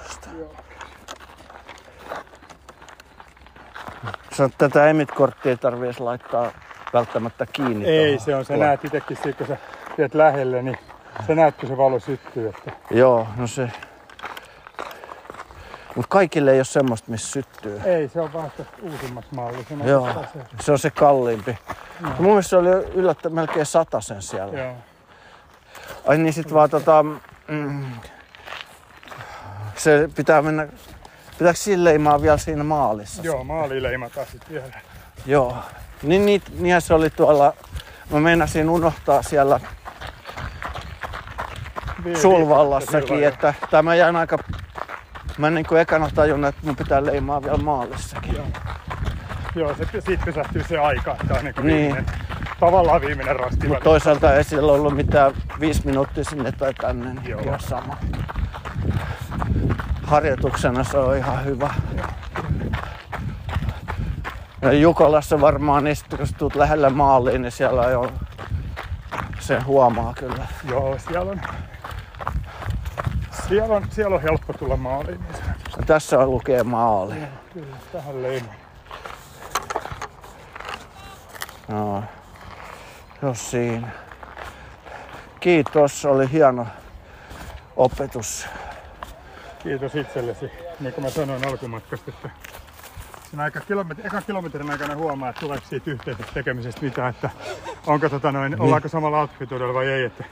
Sä tätä emitkorttia ei tarvii edes laittaa välttämättä kiinni. Ei, tuohon. se on, sä Tuo- näet itekin siitä, kun sä tiedät lähelle, niin sä näet, kun se valo syttyy. Että Joo, no se. Mut kaikille ei ole semmoista, missä syttyy. ei, se on vaan se uusimmassa malli. Se Joo, se. se on se kalliimpi. No. Mun mielestä se oli yllättä melkein sen siellä. Joo. Ai niin sit vaan tota... Mm, se pitää mennä... Pitääkö sille leimaa vielä siinä maalissa? Joo, maali leimataan sit vielä. Joo. Niin, niin, niinhän se oli tuolla... Mä meinasin unohtaa siellä Vi- Sulvallassakin, silloin, että tämä jäin aika... Mä niin kuin ekana tajunnut, että mun pitää leimaa vielä maalissakin. Joo. Joo, se, siitä pysähtyy se aika, että on niin, Niin. viimeinen, tavallaan viimeinen rasti. Mutta toisaalta ei sillä ollut mitään viisi minuuttia sinne tai tänne, niin Joo. ihan sama. Harjoituksena se on ihan hyvä. Ja Jukolassa varmaan, sit, kun sä tuut lähelle maaliin, niin siellä on jo se huomaa kyllä. Joo, siellä on, siellä on, siellä on helppo tulla maaliin. Niin. Ja tässä on lukee maali. Kyllä, tähän leima. No, jos siinä. Kiitos, oli hieno opetus. Kiitos itsellesi. Niin kuin mä sanoin alkumatkasta, että siinä aika kilometri, ekan kilometrin aikana huomaa, että tuleeko siitä yhteisestä tekemisestä mitään, että onko tota noin, niin. ollaanko samalla altituudella vai ei, että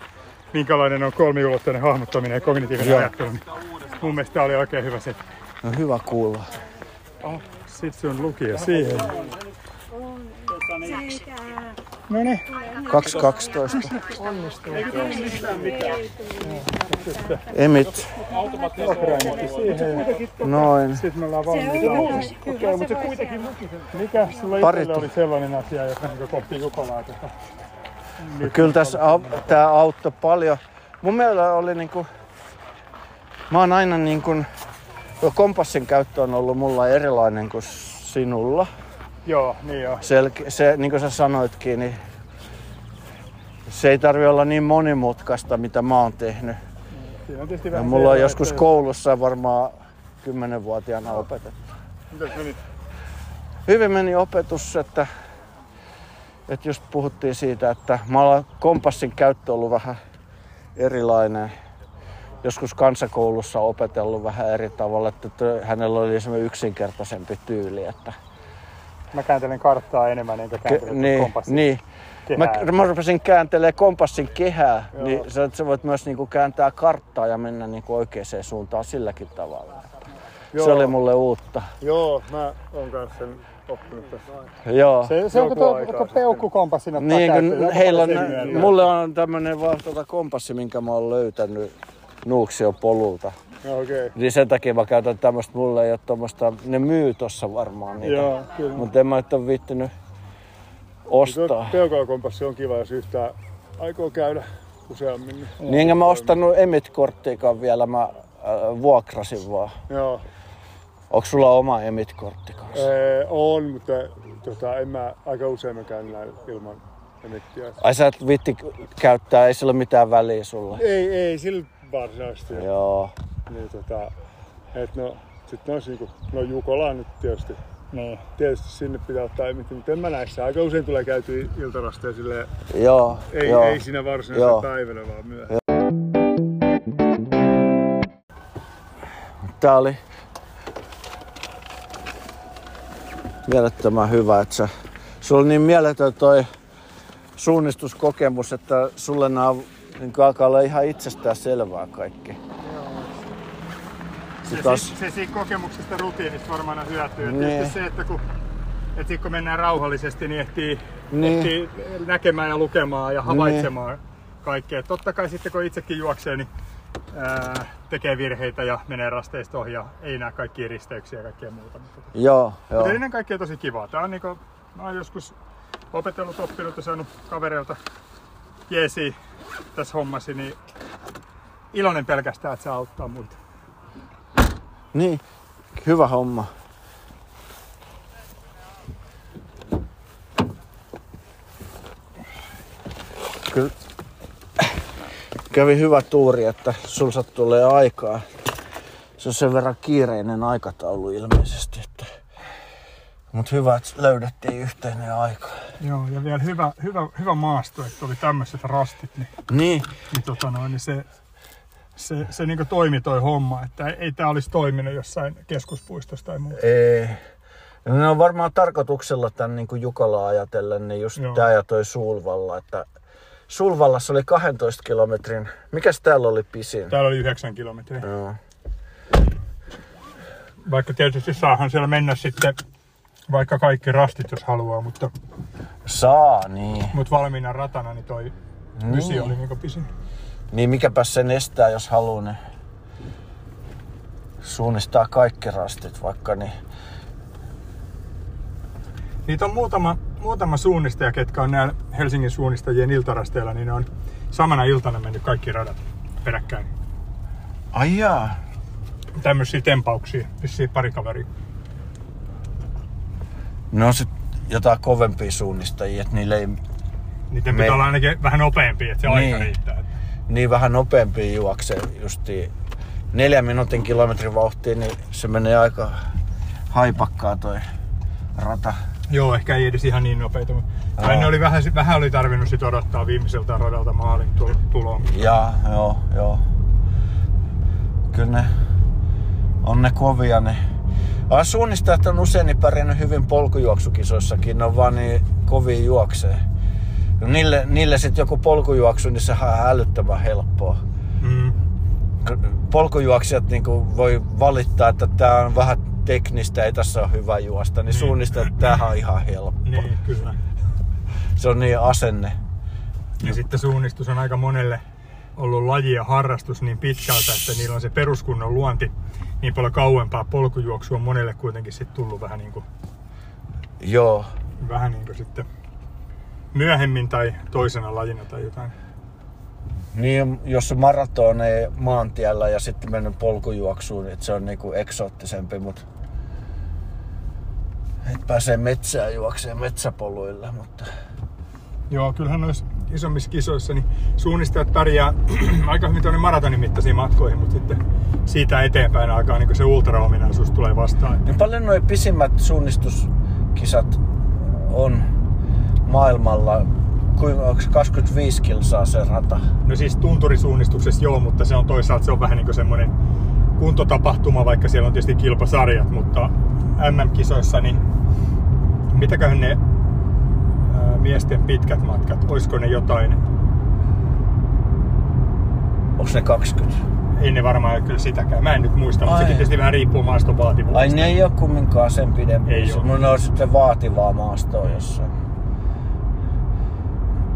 minkälainen on kolmiulotteinen hahmottaminen ja kognitiivinen Joo. ajattelu. Niin mun mielestä oli oikein hyvä se. No hyvä kuulla. Oh, sit sun lukija siihen. No niin, 2.12. onnistuu. Eikö tullut mistään mitään? Emit. Siihen. Noin. Sitten me ollaan valmiita. Okei, mutta se kuitenkin luki. Mikä sulla Pari itsellä oli sellainen asia, joka niin kohti Jukolaa tätä? Kyllä tässä au- tää auttoi paljon. Mun mielestä oli niinku... Mä oon aina niinku... Kompassin käyttö on ollut mulla erilainen kuin sinulla. Joo, niin joo. Selke- se, niin kuin sä sanoitkin, niin se ei tarvi olla niin monimutkaista, mitä mä oon tehnyt. Siinä on tietysti Ja mulla on joskus että- koulussa varmaan 10-vuotiaana opetettu. Mitäs meni? Hyvin meni opetus, että, että just puhuttiin siitä, että mä kompassin käyttö ollut vähän erilainen. Joskus kansakoulussa opetellut vähän eri tavalla, että hänellä oli semmoinen yksinkertaisempi tyyli. Että, Mä kääntelen karttaa enemmän, enkä ke, kääntele niin, kompassia niin. Mä, kehää. mä rupesin kääntelemään kompassin kehää, Joo. niin sä, sä voit myös niinku kääntää karttaa ja mennä niinku oikeaan suuntaan silläkin tavalla. Joo. Se oli mulle uutta. Joo, mä oon kanssa sen oppinut tässä. Joo. Se, se on Joku kun tuo sitten. peukkukompassin ottaa Niin, kun heillä on, mulle on tämmönen vaan tota kompassi, minkä mä oon löytänyt Nuuksion polulta. Okei. Niin sen takia mä käytän tämmöstä, mulle ei ole tommosta, ne myy tossa varmaan niitä. Joo, kyllä. Mutta en mä nyt ole viittinyt ostaa. Peukalokompassi on kiva, jos yhtään aikoo käydä useammin. Niin. Niin enkä mä ostanut Emit-korttiikaan vielä, mä äh, vuokrasin vaan. Joo, Onko sulla oma Emit-kortti kanssa? ee, on, mutta tota, en mä aika usein mä käyn näin ilman emittiä. Ai sä et vitti käyttää, ei sillä ole mitään väliä sulle. Ei, ei, sillä varsinaisesti. Joo. Niin, tota, et no, sit nois niinku, no Jukola nyt tietysti. Niin. Tietysti sinne pitää ottaa emitti, mutta en mä näissä. Aika usein tulee käytyä iltarasteja silleen, Joo. ei, joo. ei siinä varsinaisena Joo. päivänä, vaan myöhemmin. Tää oli mielettömän hyvä, että sä, sulla on niin mieletön toi suunnistuskokemus, että sulle nämä niin alkaa olla ihan itsestään selvää kaikki. Se, Sitten taas, se, se siitä kokemuksesta rutiinista varmaan on hyötyä. Niin. Niin. Tietysti se, että kun, että sit kun mennään rauhallisesti, niin ehtii, Niin. ehtii näkemään ja lukemaan ja havaitsemaan kaikkea. Totta kai sitten kun itsekin juoksee, niin ää, tekee virheitä ja menee rasteista ohi ja ei näe kaikkia risteyksiä ja kaikkea muuta. Joo, joo. mutta ennen kaikkea tosi kivaa. Tää on niinku, mä oon joskus opetellut, oppinut ja saanut kavereilta jeesi tässä hommassa, niin iloinen pelkästään, että se auttaa muita. Niin, hyvä homma. Kyllä kävi hyvä tuuri, että sul tulee aikaa. Se on sen verran kiireinen aikataulu ilmeisesti. Että... Mut hyvä, että löydettiin yhteinen aika. Joo, ja vielä hyvä, hyvä, hyvä maasto, että oli tämmöiset rastit, niin, Niin, niin, tota noin, niin se, se, se niin toimi toi homma, että ei, ei tämä olisi toiminut jossain keskuspuistossa tai muuta. Ei. Ja ne on varmaan tarkoituksella tämän niin kuin Jukola ajatellen, niin just Joo. tää ja toi Sulvalla, että Sulvallassa oli 12 kilometrin. Mikäs täällä oli pisin? Täällä oli 9 kilometriä. Joo. Vaikka tietysti saahan siellä mennä sitten vaikka kaikki rastit, jos haluaa, mutta, Saa, niin. mutta valmiina ratana niin toi Niin. ysi oli niin pisin. Niin mikäpäs sen estää, jos haluaa, niin suunnistaa kaikki rastit vaikka, niin Niitä on muutama, muutama suunnistaja, ketkä on näillä Helsingin suunnistajien iltarasteilla, niin ne on samana iltana mennyt kaikki radat peräkkäin. Ai jaa. Tämmöisiä tempauksia, vissiin pari kaveria. Ne on sit jotain kovempia suunnistajia, että niille ei Niiden Me- pitää olla ainakin vähän nopeampia, että se Niin. aika riittää. niin vähän nopeampia juokse justiin neljän minuutin kilometrin vauhtiin, niin se menee aika haipakkaa toi rata. Joo, ehkä ei edes ihan niin nopeita. mutta- ne oli vähän, vähän oli tarvinnut sit odottaa viimeiseltä radalta maalin tul- tuloon. Ja, joo, joo. Kyllä ne on ne kovia ne. Ah, suunnistajat on usein pärjännyt hyvin polkujuoksukisoissakin, ne on vaan niin kovia juoksee. No niille, niille sitten joku polkujuoksu, niin sehän on älyttömän helppoa. Mm. Polkujuoksijat niin voi valittaa, että tämä on vähän teknistä, ei tässä ole hyvä juosta, niin suunnistajat, että tämähän on ihan helppo. Niin, kyllä. [laughs] Se on niin asenne. Ja sitten suunnistus on aika monelle ollut laji ja harrastus niin pitkältä, että niillä on se peruskunnon luonti niin paljon kauempaa. Polkujuoksu on monelle kuitenkin sitten tullut vähän niin kuin, Joo. vähän niin kuin sitten myöhemmin tai toisena lajina tai jotain. Niin, jos se maratonee maantiellä ja sitten mennyt polkujuoksuun, että se on niinku eksoottisempi, mutta et pääsee metsään juokseen metsäpoluilla, mutta Joo, kyllähän noissa isommissa kisoissa niin suunnistajat pärjää [clears throat] aika hyvin tuonne maratonin mittaisiin matkoihin, mutta sitten siitä eteenpäin alkaa niin se ultraominaisuus tulee vastaan. niin paljon noin pisimmät suunnistuskisat on maailmalla, kuinka onko se 25 kilsaa se rata? No siis tunturisuunnistuksessa joo, mutta se on toisaalta se on vähän niin kuin semmoinen kuntotapahtuma, vaikka siellä on tietysti kilpasarjat, mutta MM-kisoissa niin mitäköhän ne ää, miesten pitkät matkat, olisiko ne jotain, Onko ne 20? ei ne varmaan ole kyllä sitäkään, mä en nyt muista, mutta Ai. sekin tietysti vähän riippuu maaston Ai vaativuudesta. ne ei ole kumminkaan sen pidempi. Ei oo. Ne on sitten vaativaa maastoa jossain.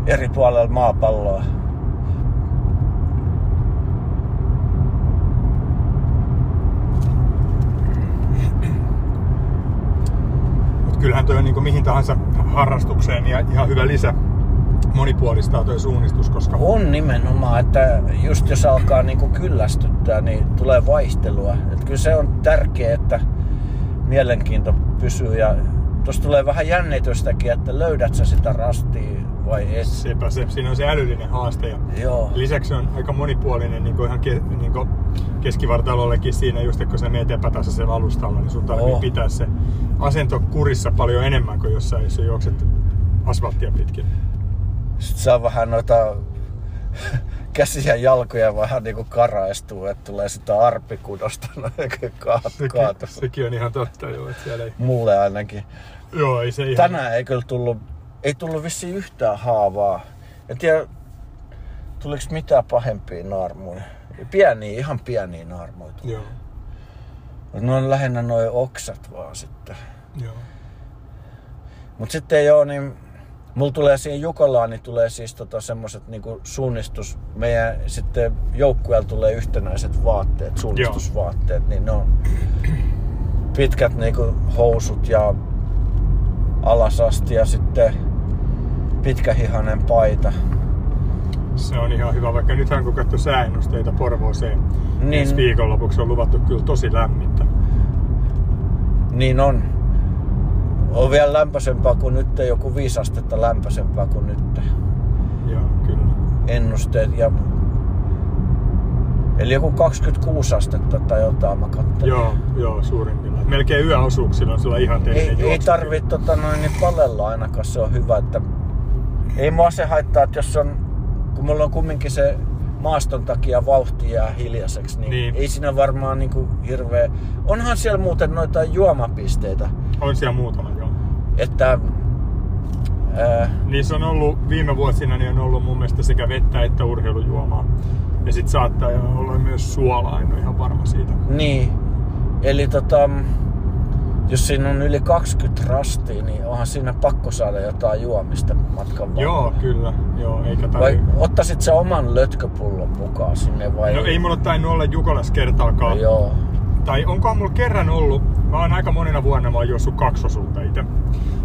Eri puolella maapalloa. Kyllähän toi on niin mihin tahansa harrastukseen ja ihan hyvä lisä monipuolistaa toi suunnistus, koska On nimenomaan, että just jos alkaa niinku kyllästyttää, niin tulee vaihtelua. Et kyllä se on tärkeää, että mielenkiinto pysyy ja tuossa tulee vähän jännitystäkin, että löydät sä sitä rastia vai et. sepä se, siinä on se älyllinen haaste. Ja Joo. lisäksi on aika monipuolinen niin kuin ihan ke, niin kuin keskivartalollekin siinä, just kun sä meet epätasaisella alustalla, niin sun tarvii Oh. pitää se asento kurissa paljon enemmän kuin jossain, jos sä juokset asfalttia pitkin. Sitten saa vähän noita [laughs] käsiä ja jalkoja vähän niinku karaistuu, että tulee sitä arpikudosta [laughs] ka- Sekin, kaatu. sekin on ihan totta, joo, että siellä ei... Mulle ainakin. Joo, ei se ihan... Tänään ei kyllä tullut, ei tullut vissiin yhtään haavaa. En tiedä, tuliko mitään pahempia naarmuja. Pieniä, ihan pieniä naarmuja. tuli. Joo, Ne on lähinnä noin oksat vaan sitten. joo. Mut sitten joo, niin mulla tulee siihen Jukolaan, niin tulee siis tota semmoset niinku suunnistus, meidän sitten joukkueella tulee yhtenäiset vaatteet, suunnistusvaatteet, niin ne on pitkät niinku housut ja alasasti ja sitten pitkähihanen paita. Se on ihan hyvä, vaikka nythän kun katsoi sääennusteita Porvooseen, niin. Niin. ensi viikonlopuksi on luvattu kyllä tosi lämmintä. Niin on. On vielä lämpöisempää kuin nyt, joku viisi astetta lämpöisempää kuin nyt. Joo, kyllä. Ennusteet ja... Eli joku 26 astetta tai jotain mä katsoin. Joo, joo, suurimmillaan. Melkein yöosuuksilla on sillä ihan Ei, teinen ei tarvi tota noin niin palella ainakaan, se on hyvä, että ei mua se haittaa, että jos on, kun mulla on kumminkin se maaston takia vauhti jää hiljaiseksi, niin, Niin. ei siinä varmaan niinku hirveä... Onhan siellä muuten noita juomapisteitä, On siellä muutama, joo. että ää, Niissä on ollut viime vuosina niin on ollut mun mielestä sekä vettä että urheilujuomaa. Ja sit saattaa olla myös suolaa, en ole ihan varma siitä. niin, eli tota, jos siinä on yli 20 rastia, niin onhan siinä pakko saada jotain juomista matkan varrella. Joo, kyllä. Joo, eikä Vai tarvi... ottaisit sä oman lötköpullon mukaan sinne vai? No ei mulla tainnut olla Jukolas kertaakaan. Joo. Tai onkohan mulla kerran ollut, mä oon aika monena vuonna oon juossut kaksosuutta itse.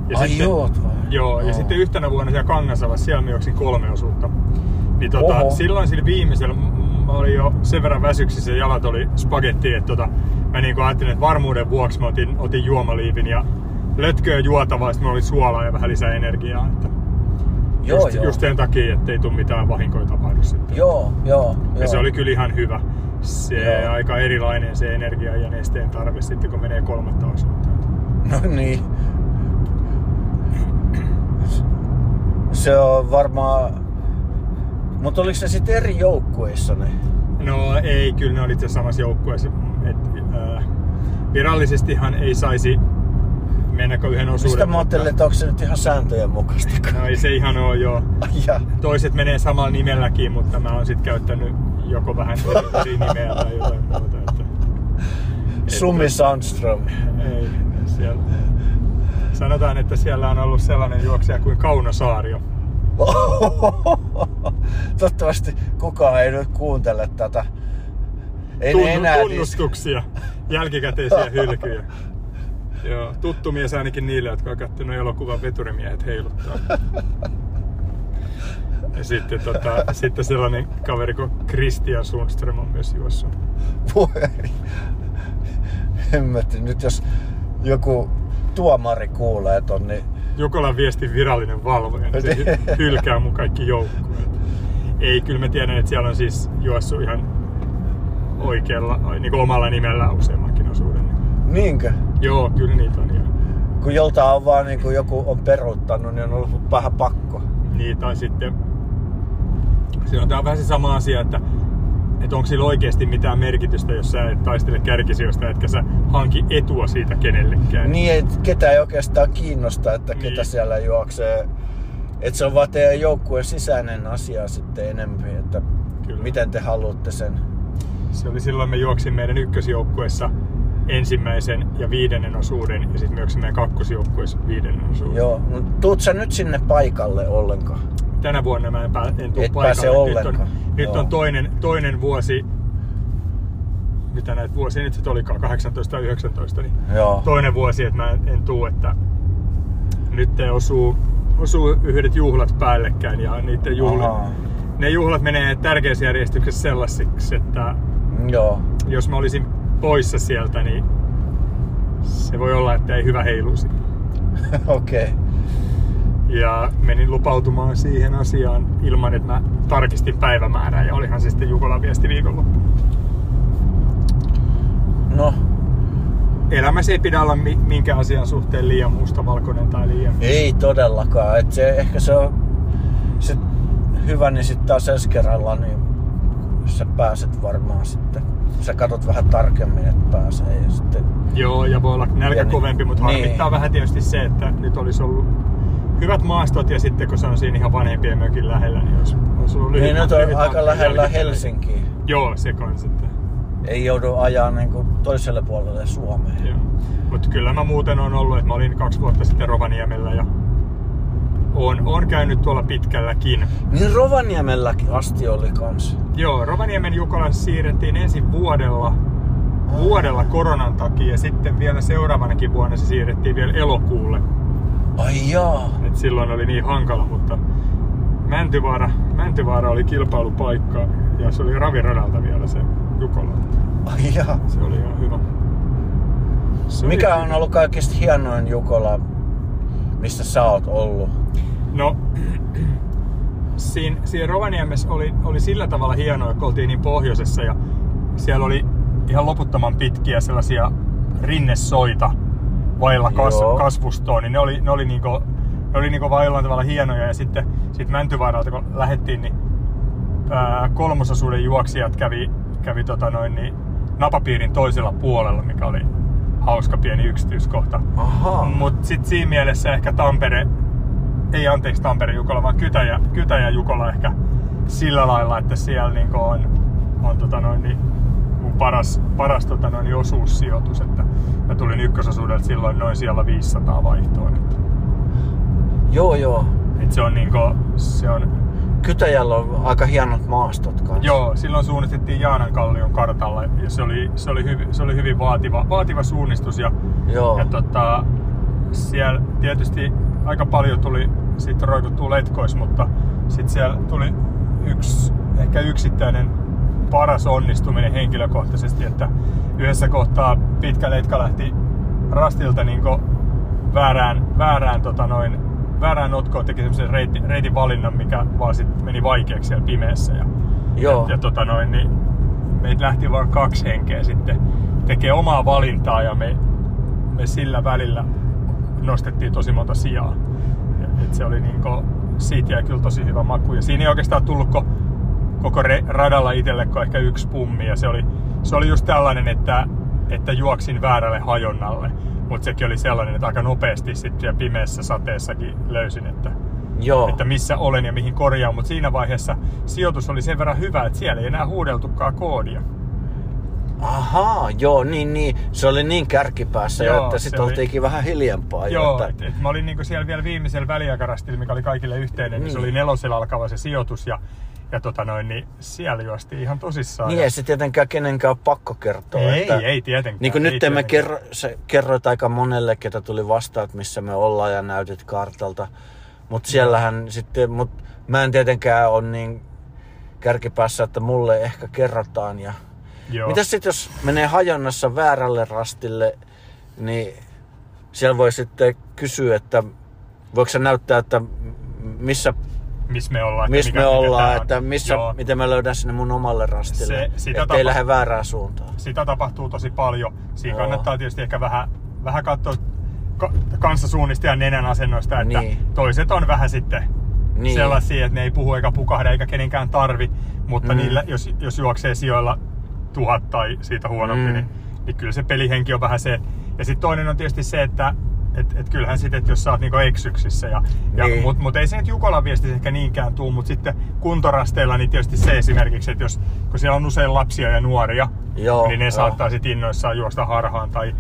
Ja Ai juot vai? Joo, ja Joo. sitten yhtenä vuonna siellä Kangasalassa, siellä mä juoksin kolme osuutta. Niin tota, Oho. silloin sillä viimeisellä, mä olin jo sen verran väsyksissä ja jalat oli spagetti, että tota, mä niin ajattelin, että varmuuden vuoksi mä otin, otin juomaliivin ja lötköä juotavaa, sitten oli suolaa ja vähän lisää energiaa. Että Joo, just, joo. just sen takia, ettei tule mitään vahinkoja tapahdu sitten. Joo, joo, Ja joo. se oli kyllä ihan hyvä. Se Joo. aika erilainen se energia ja nesteen tarve sitten, kun menee kolmatta osuutta. No niin. Se on varmaan... Mutta oliko se sitten eri joukkueissa ne? No ei, kyllä ne oli itse samassa joukkueessa. Et, äh, virallisestihan ei saisi mennäkö yhden osuuden. Mistä mä ajattelin, että onko se nyt ihan sääntöjen mukaista? No ei se ihan oo joo. [laughs] Ja. Toiset menee samalla nimelläkin, mutta mä oon sitten käyttänyt joko vähän eri, eri nimeä tai jotain muuta. Että, Summi Sandström. ei, siellä. Sanotaan, että siellä on ollut sellainen juoksija kuin Kauno Saario. [laughs] Toivottavasti kukaan ei nyt kuuntele tätä. Ei ne Tunnu, enää tunnustuksia, jälkikäteisiä hylkyjä. Joo, tuttu mies ainakin niille, jotka on katsonut elokuvan veturimiehet heiluttaa. Ja sitten, tota, sitten sellainen kaveri kuin Christian Sundström on myös juossut. Voi. Hemmetti. Nyt jos joku tuomari kuulee ton, niin Jukolan viestin virallinen valvoja, niin se hy- hylkää mun kaikki joukkueet. Ei, kyllä mä tiedän, että siellä on siis juossut ihan oikealla, niin kuin omalla nimellä useammankin osuuden. niinkö? Joo, kyllä niitä on. Joo. Kun jolta on vaan niin kuin joku on peruuttanut, niin on ollut vähän pakko. Niin, tai sitten siinä on tää on vähän se sama asia, että, että onko sillä oikeasti mitään merkitystä, jos sä et taistele kärkisijoista, etkä sä hanki etua siitä kenellekään. Niin, että ketä ei oikeastaan kiinnosta, että ketä Niin. siellä juoksee. Että se on vaan teidän joukkueen sisäinen asia sitten enemmän, että Kyllä. miten te haluatte sen. Se oli silloin, me juoksin meidän ykkösjoukkueessa ensimmäisen ja viidennen osuuden, ja sitten juoksin meidän kakkosjoukkueessa viidennen osuuden. Joo, mutta tuut sä nyt sinne paikalle ollenkaan? Tänä vuonna mä en, pää, en tuu Et paikalle. Nyt ollenkaan. on, nyt Joo. on toinen, toinen vuosi, mitä näitä vuosia nyt sitten olikaan, 18 tai 19, niin Joo. toinen vuosi, että mä en, en tuu, että nyt te osuu, osuu yhdet juhlat päällekkäin ja niiden juhlat, Ahaa. ne juhlat menee tärkeässä järjestyksessä sellaisiksi, että Joo. jos mä olisin poissa sieltä, niin se voi olla, että ei hyvä heiluisi. [laughs] Okei. Okay. Ja menin lupautumaan siihen asiaan ilman, että mä tarkistin päivämäärää ja olihan se sitten Jukolan viesti viikonloppu. No, Elämässä ei pidä olla mi- minkään asian suhteen liian mustavalkoinen tai liian... ei todellakaan. Et se, ehkä se on sit hyvä, niin sitten taas ensi kerralla, niin sä pääset varmaan sitten. Sä katot vähän tarkemmin, että pääsee ja sitten Joo, ja voi olla nälkä Ja niin- kovempi, mutta niin. harmittaa vähän tietysti se, että nyt olisi ollut hyvät maastot ja sitten kun se on siinä ihan vanhempien mökin lähellä, niin olisi, olisi ollut lyhyt Niin nyt on lyhyt aika lähellä. Helsinkiä. Joo, se kans sitten. Ei joudu ajaa niinku toiselle puolelle Suomeen. Joo. Mutta kyllä mä muuten on ollut, että mä olin kaksi vuotta sitten Rovaniemellä ja on, on käynyt tuolla pitkälläkin. Niin Rovaniemelläkin asti oli kans. Joo, Rovaniemen Jukola siirrettiin ensin vuodella, vuodella koronan takia ja sitten vielä seuraavanakin vuonna se siirrettiin vielä elokuulle. Ai jaa. Et silloin oli niin hankala, mutta Mäntyvaara, Mäntyvaara oli kilpailupaikka ja se oli raviradalta vielä se Jukola. Ai jaa. Se oli ihan hyvä. Se oli- Mikä on ollut kaikista hienoin Jukola, missä sä oot ollut? No, siinä, siinä Rovaniemessä oli, oli sillä tavalla hienoa, kun oltiin niin pohjoisessa ja siellä oli ihan loputtoman pitkiä sellaisia rinnesoita vailla kas, kasvustoa, niin ne oli, ne oli, niinku, ne oli niinku vaan jollain tavalla hienoja. Ja sitten sit Mäntyvaaralta kun lähdettiin, niin ää, kolmososuuden juoksijat kävi, kävi tota noin, niin napapiirin toisella puolella, mikä oli hauska pieni yksityiskohta. Mutta sitten siinä mielessä ehkä Tampere, ei anteeksi Tampere Jukola, vaan Kytäjä, Kytäjä Jukola ehkä sillä lailla, että siellä niinku on, on tota noin, niin mun paras, paras tota noin, osuussijoitus. Että mä tulin ykkösosuudelta silloin noin siellä 500 vaihtoon. Että, Joo, joo. et se on niinku, se on, Kytäjällä on aika hienot maastot kanssa. joo, silloin suunnistettiin Jaanan kallion kartalla ja se oli, se oli, hyvin, se oli hyvin vaativa, vaativa suunnistus ja Joo. Ja tota, siellä tietysti aika paljon tuli sitten roikuttua letkois, mutta sitten siellä tuli yksi ehkä yksittäinen paras onnistuminen henkilökohtaisesti, että yhdessä kohtaa pitkä letka lähti rastilta niin väärään, väärään, tota noin, väärään notkoon, teki semmoisen reitin, reitin valinnan, mikä vaan sit meni vaikeaksi siellä pimeässä. Ja, Joo. ja tota noin, niin meitä lähti vain kaksi henkeä sitten tekee omaa valintaa ja me, me sillä välillä nostettiin tosi monta sijaa. Et se oli niinku, siitä jäi kyllä tosi hyvä maku. Ja siinä ei oikeastaan tullut ko, koko re, radalla itselle kuin ehkä yksi pummi. Ja se oli, se oli just tällainen, että, että juoksin väärälle hajonnalle. Mutta sekin oli sellainen, että aika nopeasti sitten ja pimeässä sateessakin löysin, että, Joo. että missä olen ja mihin korjaan. Mutta siinä vaiheessa sijoitus oli sen verran hyvä, että siellä ei enää huudeltukaan koodia. Ahaa, joo, niin, niin. Se oli niin kärkipäässä jo, Joo, että sitten oli- oltiinkin vähän hiljempaa. jo, Joo, että, et, et mä olin niinku siellä vielä viimeisellä väliaikarastilla, mikä oli kaikille yhteinen, niin. Niin. se oli nelosella alkava se sijoitus ja, ja tota noin, niin siellä juostiin ihan tosissaan. niin ja, ei se tietenkään kenenkään ole pakko kertoa. ei, että, ei tietenkään. Niin kuin ei nyt me tietenkään. kerro, se, kerroit aika monelle, ketä tuli vastaan, että missä me ollaan ja näytit kartalta. Mutta siellähän sitten, mut mä en tietenkään ole niin kärkipäässä, että mulle ehkä kerrotaan. Ja... Joo. Mitäs sitten jos menee hajonnassa väärälle rastille, niin siellä voi sitten kysyä, että voiko se näyttää, että missä, Missä me ollaan? että missä me ollaan, että missä, Joo. miten mä löydän sinne mun omalle rastille, Se- sitä ettei tapa- lähde väärään suuntaan. Sitä tapahtuu tosi paljon. Siinä Joo. kannattaa tietysti ehkä vähän, vähän katsoa ka- kanssasuunnista ja nenän asennoista, että Niin. toiset on vähän sitten Niin. sellaisia, että ne ei puhu eikä pukahda eikä kenenkään tarvi, mutta Mm. niillä, jos, jos juoksee sijoilla tuhat tai siitä huonompi, Mm. niin, niin kyllä se pelihenki on vähän se. Ja sitten toinen on tietysti se, että et, et kyllähän sitten, että jos sä oot niinku eksyksissä, ja, ja, Niin. mutta mut ei se nyt Jukolan viestissä ehkä niinkään tuu, mutta sitten kuntorasteilla niin tietysti se esimerkiksi, että jos, kun siellä on usein lapsia ja nuoria, Joo, niin ne joo. saattaa sitten innoissaan juosta harhaan tai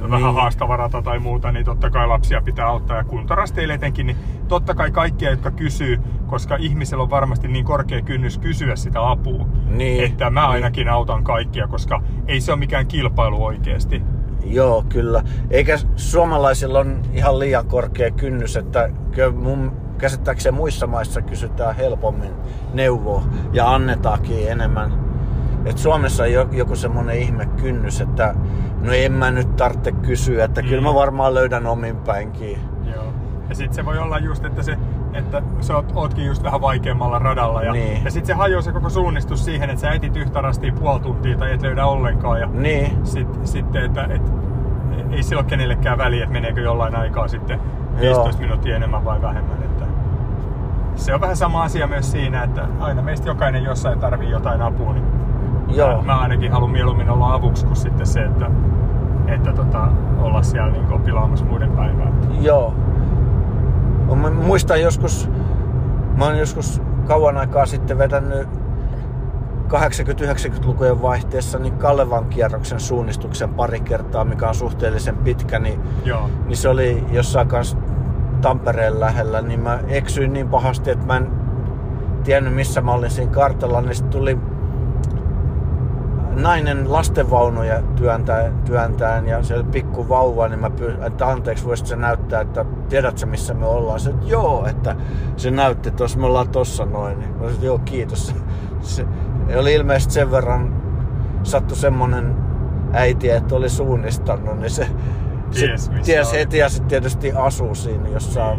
Niin. vähän haastava rata tai muuta, niin totta kai lapsia pitää auttaa. Ja kuntorasteille etenkin, niin totta kai kaikkia, jotka kysyy, koska ihmisellä on varmasti niin korkea kynnys kysyä sitä apua, Niin. että mä ainakin autan kaikkia, koska ei se ole mikään kilpailu oikeasti. Joo, kyllä. Eikä suomalaisilla on ihan liian korkea kynnys, että mun käsittääkseni muissa maissa kysytään helpommin neuvoa ja annetaankin enemmän. Et Suomessa on jo- joku semmonen ihme kynnys, että no en mä nyt tarvitse kysyä, että kyllä mä Mm. varmaan löydän omin päinkin. Joo. Ja sitten se voi olla just, että, se, että sä oot, ootkin just vähän vaikeammalla radalla. Ja, Niin. ja sitten se hajoaa se koko suunnistus siihen, että sä etit yhtä rastia puoli tuntia tai et löydä ollenkaan. Ja Niin, sit, sitten, että et, ei sillä ole kenellekään väliä, että meneekö jollain aikaa sitten 15 Joo. minuuttia enemmän vai vähemmän. Että se on vähän sama asia myös siinä, että aina meistä jokainen jossain tarvii jotain apua, niin joo. mä, mä ainakin haluan mieluummin olla avuksi kuin sitten se, että, että tota, olla siellä niin pilaamassa muiden päivää. Joo. Mä muistan joskus, mä oon joskus kauan aikaa sitten vetänyt 80-90-lukujen vaihteessa niin Kalevan kierroksen suunnistuksen pari kertaa, mikä on suhteellisen pitkä, niin, Joo. niin se oli jossain kanssa Tampereen lähellä, niin mä eksyin niin pahasti, että mä en tiennyt missä mä olin siinä kartalla, niin sitten tuli nainen lastenvaunuja työntäen, työntäen ja se oli pikku vauva, niin mä pyysin, että anteeksi, voisit sä näyttää, että tiedätkö missä me ollaan? Se, että joo, että se näytti tuossa, me ollaan tossa noin. Niin mä sanoin, joo, kiitos. Se, oli ilmeisesti sen verran sattu semmonen äiti, että oli suunnistanut, niin se Ties, ties heti ja sitten tietysti asuu siinä jossain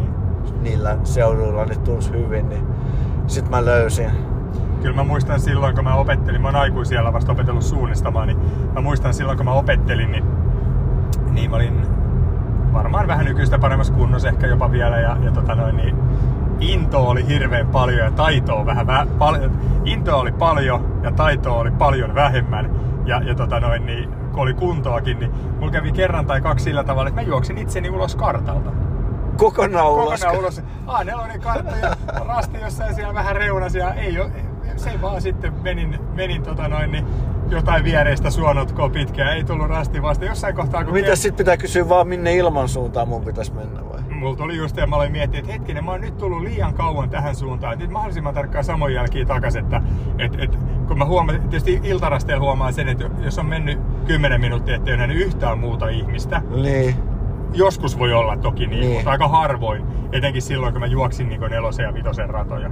niillä seuduilla, niin tunsi hyvin, niin sitten mä löysin. Kyllä mä muistan silloin, kun mä opettelin, mä oon aikuisiellä vasta opetellut suunnistamaan, niin mä muistan silloin, kun mä opettelin, niin, niin mä olin varmaan vähän nykyistä paremmassa kunnossa ehkä jopa vielä ja, ja tota noin, niin into oli hirveän paljon ja taitoa vähän vä, pal, into oli paljon ja taitoa oli paljon vähemmän ja, ja tota noin, niin, kun oli kuntoakin, niin mulla kävi kerran tai kaksi sillä tavalla, että mä juoksin itseni ulos kartalta. Kokonaan ulos. Kokonaan ulos. A4 kartta ja rasti jossain siellä vähän reunassa ja ei oo, se vaan sitten menin, menin tota noin, niin jotain viereistä suonotkoa pitkään, ei tullut rasti vasta. Jossain kohtaa kun Mitä sit pitää kysyä vaan minne ilman suuntaan mun pitäisi mennä vai? Mulla tuli just ja mä aloin miettiä, että hetkinen, mä oon nyt tullut liian kauan tähän suuntaan. Nyt mahdollisimman tarkkaan samoin jälkiä takas, että et, et, kun mä huomaan, tietysti iltarasteella huomaan sen, että jos on mennyt 10 minuuttia, ettei ole yhtään muuta ihmistä, Niin. joskus voi olla toki niin, Niin. mutta aika harvoin. Etenkin silloin, kun mä juoksin niin nelosen ja vitosen ratoja.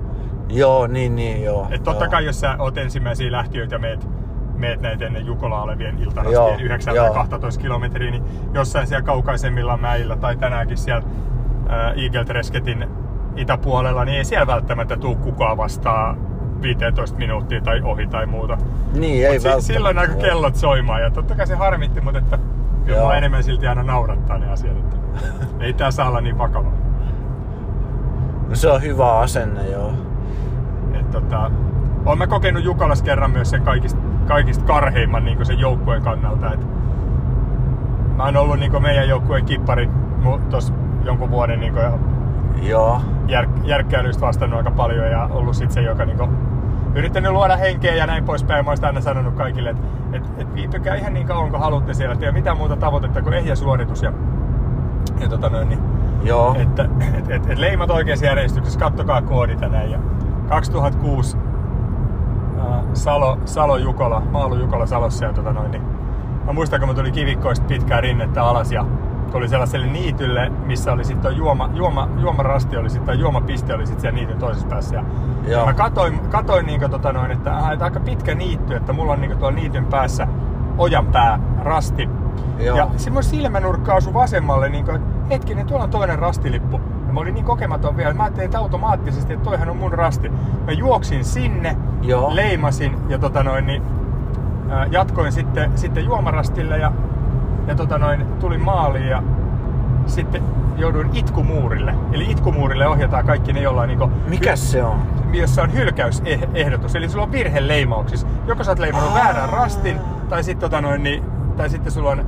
Joo, niin, niin, joo. Et totta joo. kai, jos sä oot ensimmäisiä lähtiöitä ja meet, meet näitä ennen Jukolaa olevien iltarastien 9 joo. tai 12 kilometriä, niin jossain siellä kaukaisemmilla mäillä tai tänäänkin siellä äh, Eagle Tresketin itäpuolella, niin ei siellä välttämättä tuu kukaan vastaa 15 minuuttia tai ohi tai muuta. Niin, ei Mut si- välttämättä. silloin aika kellot soimaan ja totta kai se harmitti, mutta että kyllä mua enemmän silti aina naurattaa ne asiat. Että [laughs] ei tää saa olla niin vakava. No se on hyvä asenne, joo. Tota, olen mä kokenut Jukalas kerran myös sen kaikista, kaikista karheimman niin sen joukkueen kannalta. Et mä oon ollut niin meidän joukkueen kippari tuossa jonkun vuoden niin Joo. Jär, järkkäilystä vastannut aika paljon ja ollut sit se, joka niin yrittänyt luoda henkeä ja näin poispäin. Mä oon aina sanonut kaikille, että et, et viipykää ihan niin kauan kun haluatte siellä. Ei ole mitään muuta tavoitetta kuin ehjä suoritus. Ja, ja tota noin, niin, Joo. Että et, et, et leimat oikeassa järjestyksessä, kattokaa koodit näin. Ja 2006 äh, Salo, Salo Jukola, Maalu Jukola Salossa ja tota noin, niin mä muistan, kun mä tuli kivikkoista pitkää rinnettä alas ja tuli sellaiselle niitylle, missä oli sitten juoma, juoma, juomarasti, oli sitten juomapiste oli sitten siellä niityn toisessa päässä. Ja, ja mä katoin, katoin niin kuin, tota noin, että, aha, että aika pitkä niitty, että mulla on niin kuin, tuolla niityn päässä ojanpää, rasti. Joo. Ja semmoinen silmänurkka osui vasemmalle, niin kuin, hetkinen, tuolla on toinen rastilippu. Ja mä olin niin kokematon vielä, mä ajattelin, että automaattisesti, että toihan on mun rasti. Mä juoksin sinne, Joo. leimasin ja tota noin, niin, ää, jatkoin sitten, sitten juomarastille ja, ja tota noin, tulin maaliin ja sitten jouduin itkumuurille. Eli itkumuurille ohjataan kaikki ne, joilla on niinku... Mikä se on? Jossa on hylkäysehdotus. Eli sulla on virhe leimauksissa. Joko sä oot leimannut väärän rastin, tai sitten tota noin, niin, tai sitten sulla on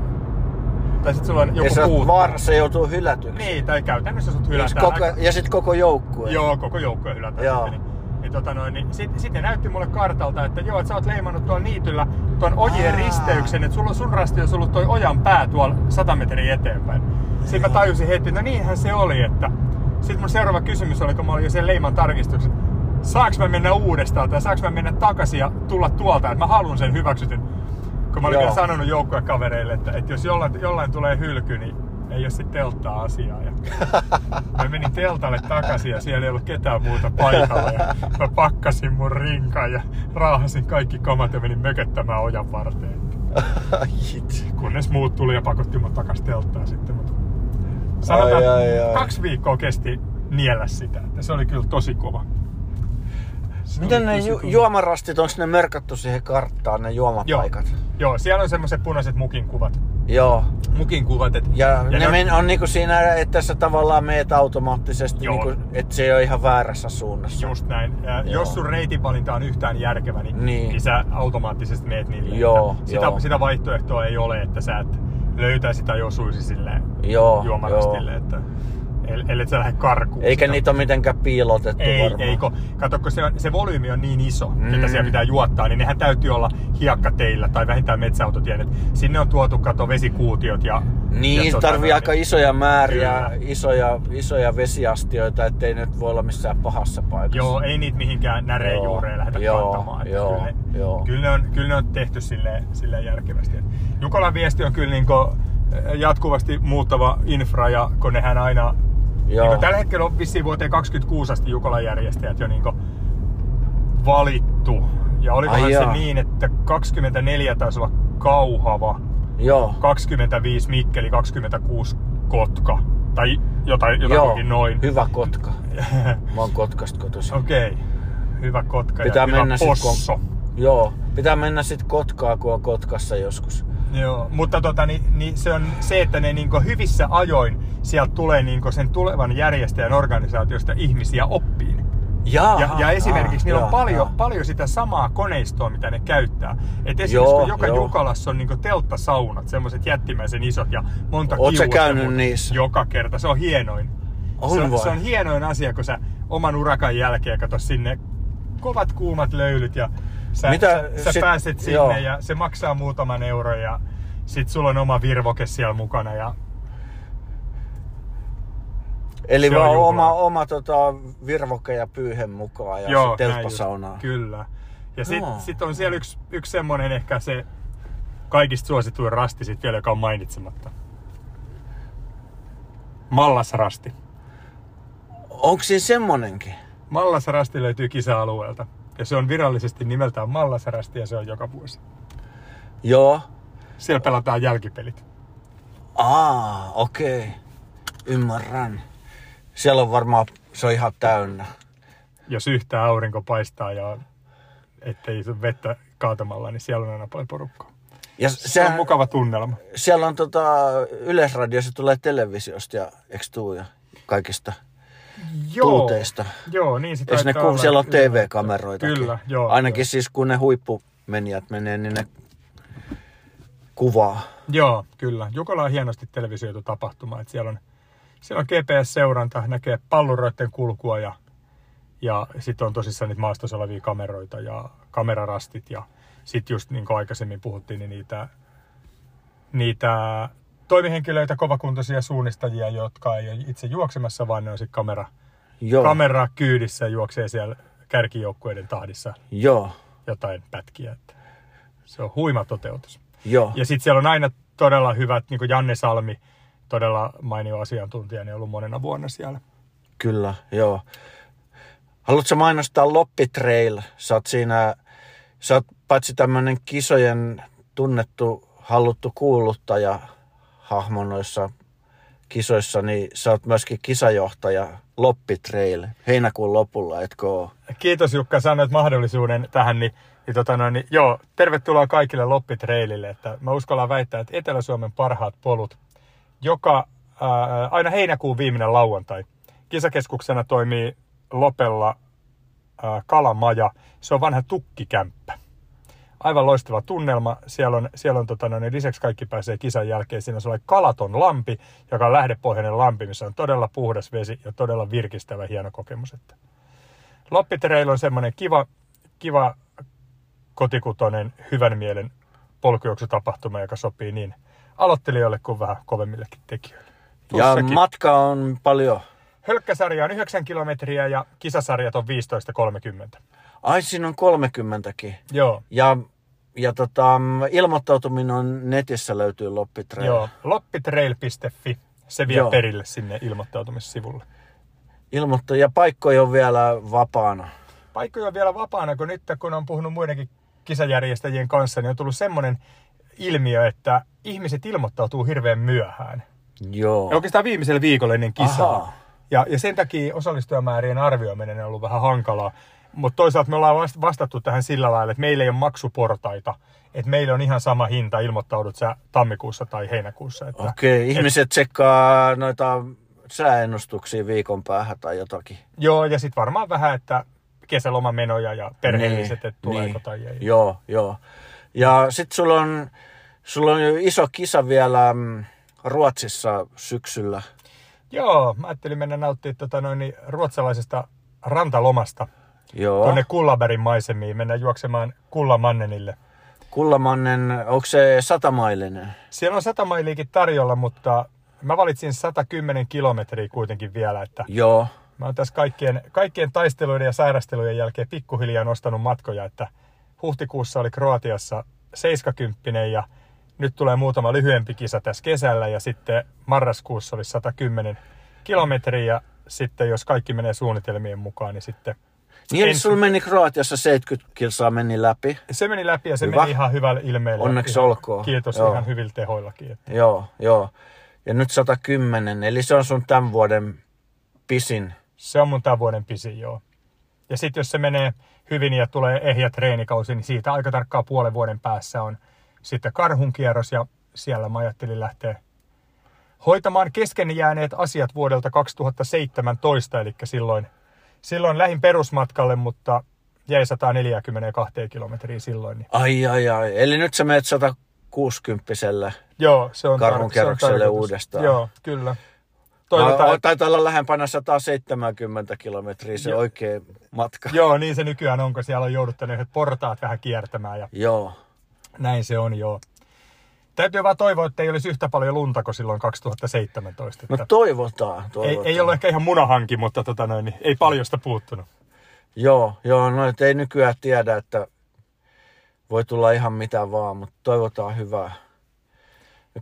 tai sitten sulla on joku ja puuttu. vaarassa joutuu hylätyksi. Niin, tai käytännössä sut hylätään. Koko, ja sitten koko joukkue. Joo, koko joukkue hylätään. Joo. Sitten, niin, tota noin, niin sitten sit ne näytti mulle kartalta, että joo, että sä oot leimannut tuolla niityllä tuon ojien Aa. risteyksen, että sulla, sun rasti on ollut toi ojan pää tuolla 100 metriä eteenpäin. Sitten mä tajusin heti, että no niinhän se oli, että... Sitten mun seuraava kysymys oli, kun mä olin jo sen leiman tarkistuksen, saaks mä mennä uudestaan tai saaks mä mennä takaisin ja tulla tuolta, että mä haluan sen hyväksytyn kun mä olin vielä sanonut joukkuekavereille, että, että jos jollain, jollain tulee hylky, niin ei ole sitten telttaa asiaa. Ja [laughs] mä menin teltalle takaisin ja siellä ei ollut ketään muuta paikalla. Ja mä pakkasin mun rinkan ja raahasin kaikki kamat ja menin mököttämään ojan varteen. Kunnes muut tuli ja pakotti mut takas telttaan sitten. Mutta sanotaan, ai, ai, ai. kaksi viikkoa kesti niellä sitä. Että se oli kyllä tosi kova. Miten ne ju- juomarastit, onko ne merkattu siihen karttaan, ne juomapaikat? Joo, Joo siellä on semmoiset punaiset mukin kuvat. Joo. Mukin kuvat. Et, ja, ja ne, ne on niinku siinä, että sä tavallaan meet automaattisesti, niinku, että se ei ole ihan väärässä suunnassa. Just näin. Ja jos sun reitinvalinta on yhtään järkevä, niin, niin. niin sä automaattisesti meet niille. Joo, sitä, joo. sitä vaihtoehtoa ei ole, että sä et löytäisi tai osuisi sille joo, juomarastille. Joo. Että ellei sä lähde karkuun. Eikä sitä. niitä ole mitenkään piilotettu ei, varmaan. Ei, kato, kun se, on, se volyymi on niin iso, mm. että siellä pitää juottaa, niin nehän täytyy olla hiekkateillä tai vähintään metsäautotien. Sinne on tuotu, kato, vesikuutiot ja... Niin, ja tota, tarvii aika isoja määriä, isoja, isoja vesiastioita, ettei nyt voi olla missään pahassa paikassa. Joo, ei niitä mihinkään näreen juureen lähdetä joo, kantamaan. Joo, kyllä, ne, joo. Kyllä, ne on, kyllä ne on tehty silleen, silleen järkevästi. Jukolan viesti on kyllä niin jatkuvasti muuttava infra ja kun nehän aina Joo. Niin tällä hetkellä on vissiin vuoteen 26 asti Jukolan järjestäjät jo niin valittu. Ja olikohan Ai se niin, että 24 taisi olla Kauhava, joo. 25 Mikkeli, 26 Kotka. Tai jotain, jotain noin. hyvä Kotka. Mä oon Kotkasta kotoisin. Okei. Okay. Hyvä Kotka Pitää ja mennä hyvä Posso. Sit, kun, joo. Pitää mennä sitten Kotkaa, kun on Kotkassa joskus. Joo, mutta tota, niin, niin se on se, että ne niin hyvissä ajoin sieltä tulee niin sen tulevan järjestäjän organisaatiosta ihmisiä oppiin. Jaa, ja, ja esimerkiksi niillä on paljon, paljon sitä samaa koneistoa, mitä ne käyttää. Et esimerkiksi joo, kun joka joo. Jukalassa on niin telttasaunat, semmoiset jättimäisen isot ja monta Oletko käynyt niissä? Joka kerta, se on hienoin. On se, on, se on hienoin asia, kun sä oman urakan jälkeen kato sinne kovat kuumat löylyt ja Sä, Mitä, sä, sä sit, pääset sinne joo. ja se maksaa muutaman euron ja sit sulla on oma virvoke siellä mukana ja Eli vaan oma, oma tota, virvoke ja pyyhen mukaan ja Joo, telttasaunaa. Kyllä. Ja sitten no. sit on siellä yksi, yksi semmonen ehkä se kaikista suosituin rasti sit vielä, joka on mainitsematta. Mallasrasti. Onko siinä semmonenkin? Mallasrasti löytyy kisa-alueelta. Ja se on virallisesti nimeltään Mallasarasti ja se on joka vuosi. Joo. Siellä pelataan jälkipelit. Aa, okei. Okay. Ymmärrän. Siellä on varmaan, se on ihan täynnä. Jos yhtä aurinko paistaa ja ettei vettä kaatamalla, niin siellä on aina paljon porukkaa. Ja se sehän, on mukava tunnelma. Siellä on tota, Yleisradio, se tulee televisiosta ja eikö tuu ja kaikista tuuteista. Joo, niin se Jos ne, taitaa kun olla. siellä on Kyllä. TV-kameroita. Kyllä, joo. Ainakin joo. siis kun ne huippumenijät menee, niin ne kuvaa. Joo, kyllä. Jukola on hienosti televisioitu tapahtuma. Että siellä on, siellä on GPS-seuranta, näkee palluroiden kulkua ja, ja sitten on tosissaan niitä maastossa olevia kameroita ja kamerarastit. Ja sitten just niin kuin aikaisemmin puhuttiin, niin niitä, niitä toimihenkilöitä, kovakuntoisia suunnistajia, jotka ei ole itse juoksemassa, vaan ne on sitten kamera, Joo, kamera kyydissä juoksee siellä kärkijoukkueiden tahdissa joo, jotain pätkiä. Että se on huima toteutus. joo. Ja sitten siellä on aina todella hyvät, niin kuin Janne Salmi, todella mainio asiantuntija, niin on ollut monena vuonna siellä. Kyllä, joo. Haluatko mainostaa Loppitrail? Sä oot siinä, sä oot paitsi tämmönen kisojen tunnettu, halluttu kuuluttaja hahmo noissa kisoissa, niin sä oot myöskin kisajohtaja Loppitrail heinäkuun lopulla, etkö? Kiitos Jukka, sanoit mahdollisuuden tähän, niin, niin, tota noin, niin joo, tervetuloa kaikille Loppitreilille. Että mä uskallan väittää, että Etelä-Suomen parhaat polut, joka ää, aina heinäkuun viimeinen lauantai. Kisakeskuksena toimii Lopella ää, Kalamaja. Se on vanha tukkikämppä. Aivan loistava tunnelma. Siellä on, siellä on tota, no, niin lisäksi kaikki pääsee kisan jälkeen. Siinä on sellainen kalaton lampi, joka on lähdepohjainen lampi, missä on todella puhdas vesi ja todella virkistävä hieno kokemus. Että Loppitreil on semmoinen kiva, kiva kotikutoinen, hyvän mielen polkujuoksutapahtuma, joka sopii niin aloittelijoille kuin vähän kovemmillekin tekijöille. Ja Tussakin. matka on paljon. Hölkkäsarja on 9 kilometriä ja kisasarjat on 15-30. Ai, siinä on 30kin. Joo, Ja, ja tota, ilmoittautuminen on netissä löytyy Loppitrail. joo. Loppitrail.fi. Se vie Joo. perille sinne ilmoittautumissivulle. Ilmoittaa, ja paikkoja on vielä vapaana. Paikkoja on vielä vapaana, kun nyt kun on puhunut muidenkin kisajärjestäjien kanssa, niin on tullut semmoinen ilmiö, että ihmiset ilmoittautuu hirveän myöhään. Joo. Ja oikeastaan viimeisellä viikolla ennen kisaa. Ja, ja sen takia osallistujamäärien arvioiminen on ollut vähän hankalaa. Mutta toisaalta me ollaan vast- vastattu tähän sillä lailla, että meillä ei ole maksuportaita. Että meillä on ihan sama hinta, ilmoittaudut sä tammikuussa tai heinäkuussa. Että, Okei, ihmiset tsekkaa noita sääennustuksia viikon päähän tai jotakin. Joo, ja sitten varmaan vähän, että kesälomamenoja ja perheelliset, että tuleeko tai ei. Joo, joo. Ja sitten sulla on, sulla on iso kisa vielä mm, Ruotsissa syksyllä. Joo, mä ajattelin mennä nauttimaan tota noin, niin ruotsalaisesta rantalomasta Joo. tuonne Kullabergin maisemiin. Mennään juoksemaan Kullamannenille. Kullamannen, onko se satamailinen? Siellä on 100 mailiikin tarjolla, mutta mä valitsin 110 kilometriä kuitenkin vielä, että Joo. mä oon tässä kaikkien, kaikkien taisteluiden ja sairastelujen jälkeen pikkuhiljaa nostanut matkoja, että huhtikuussa oli Kroatiassa 70 ja nyt tulee muutama lyhyempi kisa tässä kesällä ja sitten marraskuussa oli 110 kilometriä ja sitten jos kaikki menee suunnitelmien mukaan, niin sitten Niin, Ensi- sulla meni Kroatiassa 70 kilsaa meni läpi. se meni läpi ja se Hyvä. meni ihan hyvällä ilmeellä. Onneksi ihan, olkoon. Kiitos Joo. ihan hyvillä tehoillakin. Että. Joo, joo. Ja nyt 110, eli se on sun tämän vuoden pisin. Se on mun tämän vuoden pisin, joo. Ja sitten jos se menee hyvin ja tulee ehjä treenikausi, niin siitä aika tarkkaa puolen vuoden päässä on sitten karhun kierros ja siellä mä ajattelin lähteä hoitamaan kesken jääneet asiat vuodelta 2017, eli silloin, silloin lähin perusmatkalle, mutta jäi 142 kilometriä silloin. Niin. Ai, ai, ai. Eli nyt sä menet 160 Joo, se on, Karhun tarkoitus. uudestaan. Joo, kyllä. Toivotaan. Toivotaan, Taitaa olla lähempänä 170 kilometriä se Joo. oikea matka. Joo, niin se nykyään on, kun siellä on jouduttu ne portaat vähän kiertämään ja Joo. näin se on, joo. Täytyy vaan toivoa, että ei olisi yhtä paljon lunta kuin silloin 2017. No Että toivotaan, ei, toivotaan. ei ollut ehkä ihan munahanki, mutta tota noin, niin ei paljosta puuttunut. Joo, joo, no et ei nykyään tiedä, että voi tulla ihan mitä vaan, mutta toivotaan hyvää.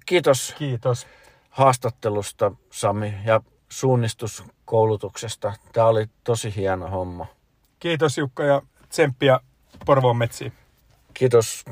Kiitos Kiitos. haastattelusta, Sami, ja suunnistuskoulutuksesta. Tämä oli tosi hieno homma. Kiitos Jukka ja tsemppiä Porvoon metsiin. Kiitos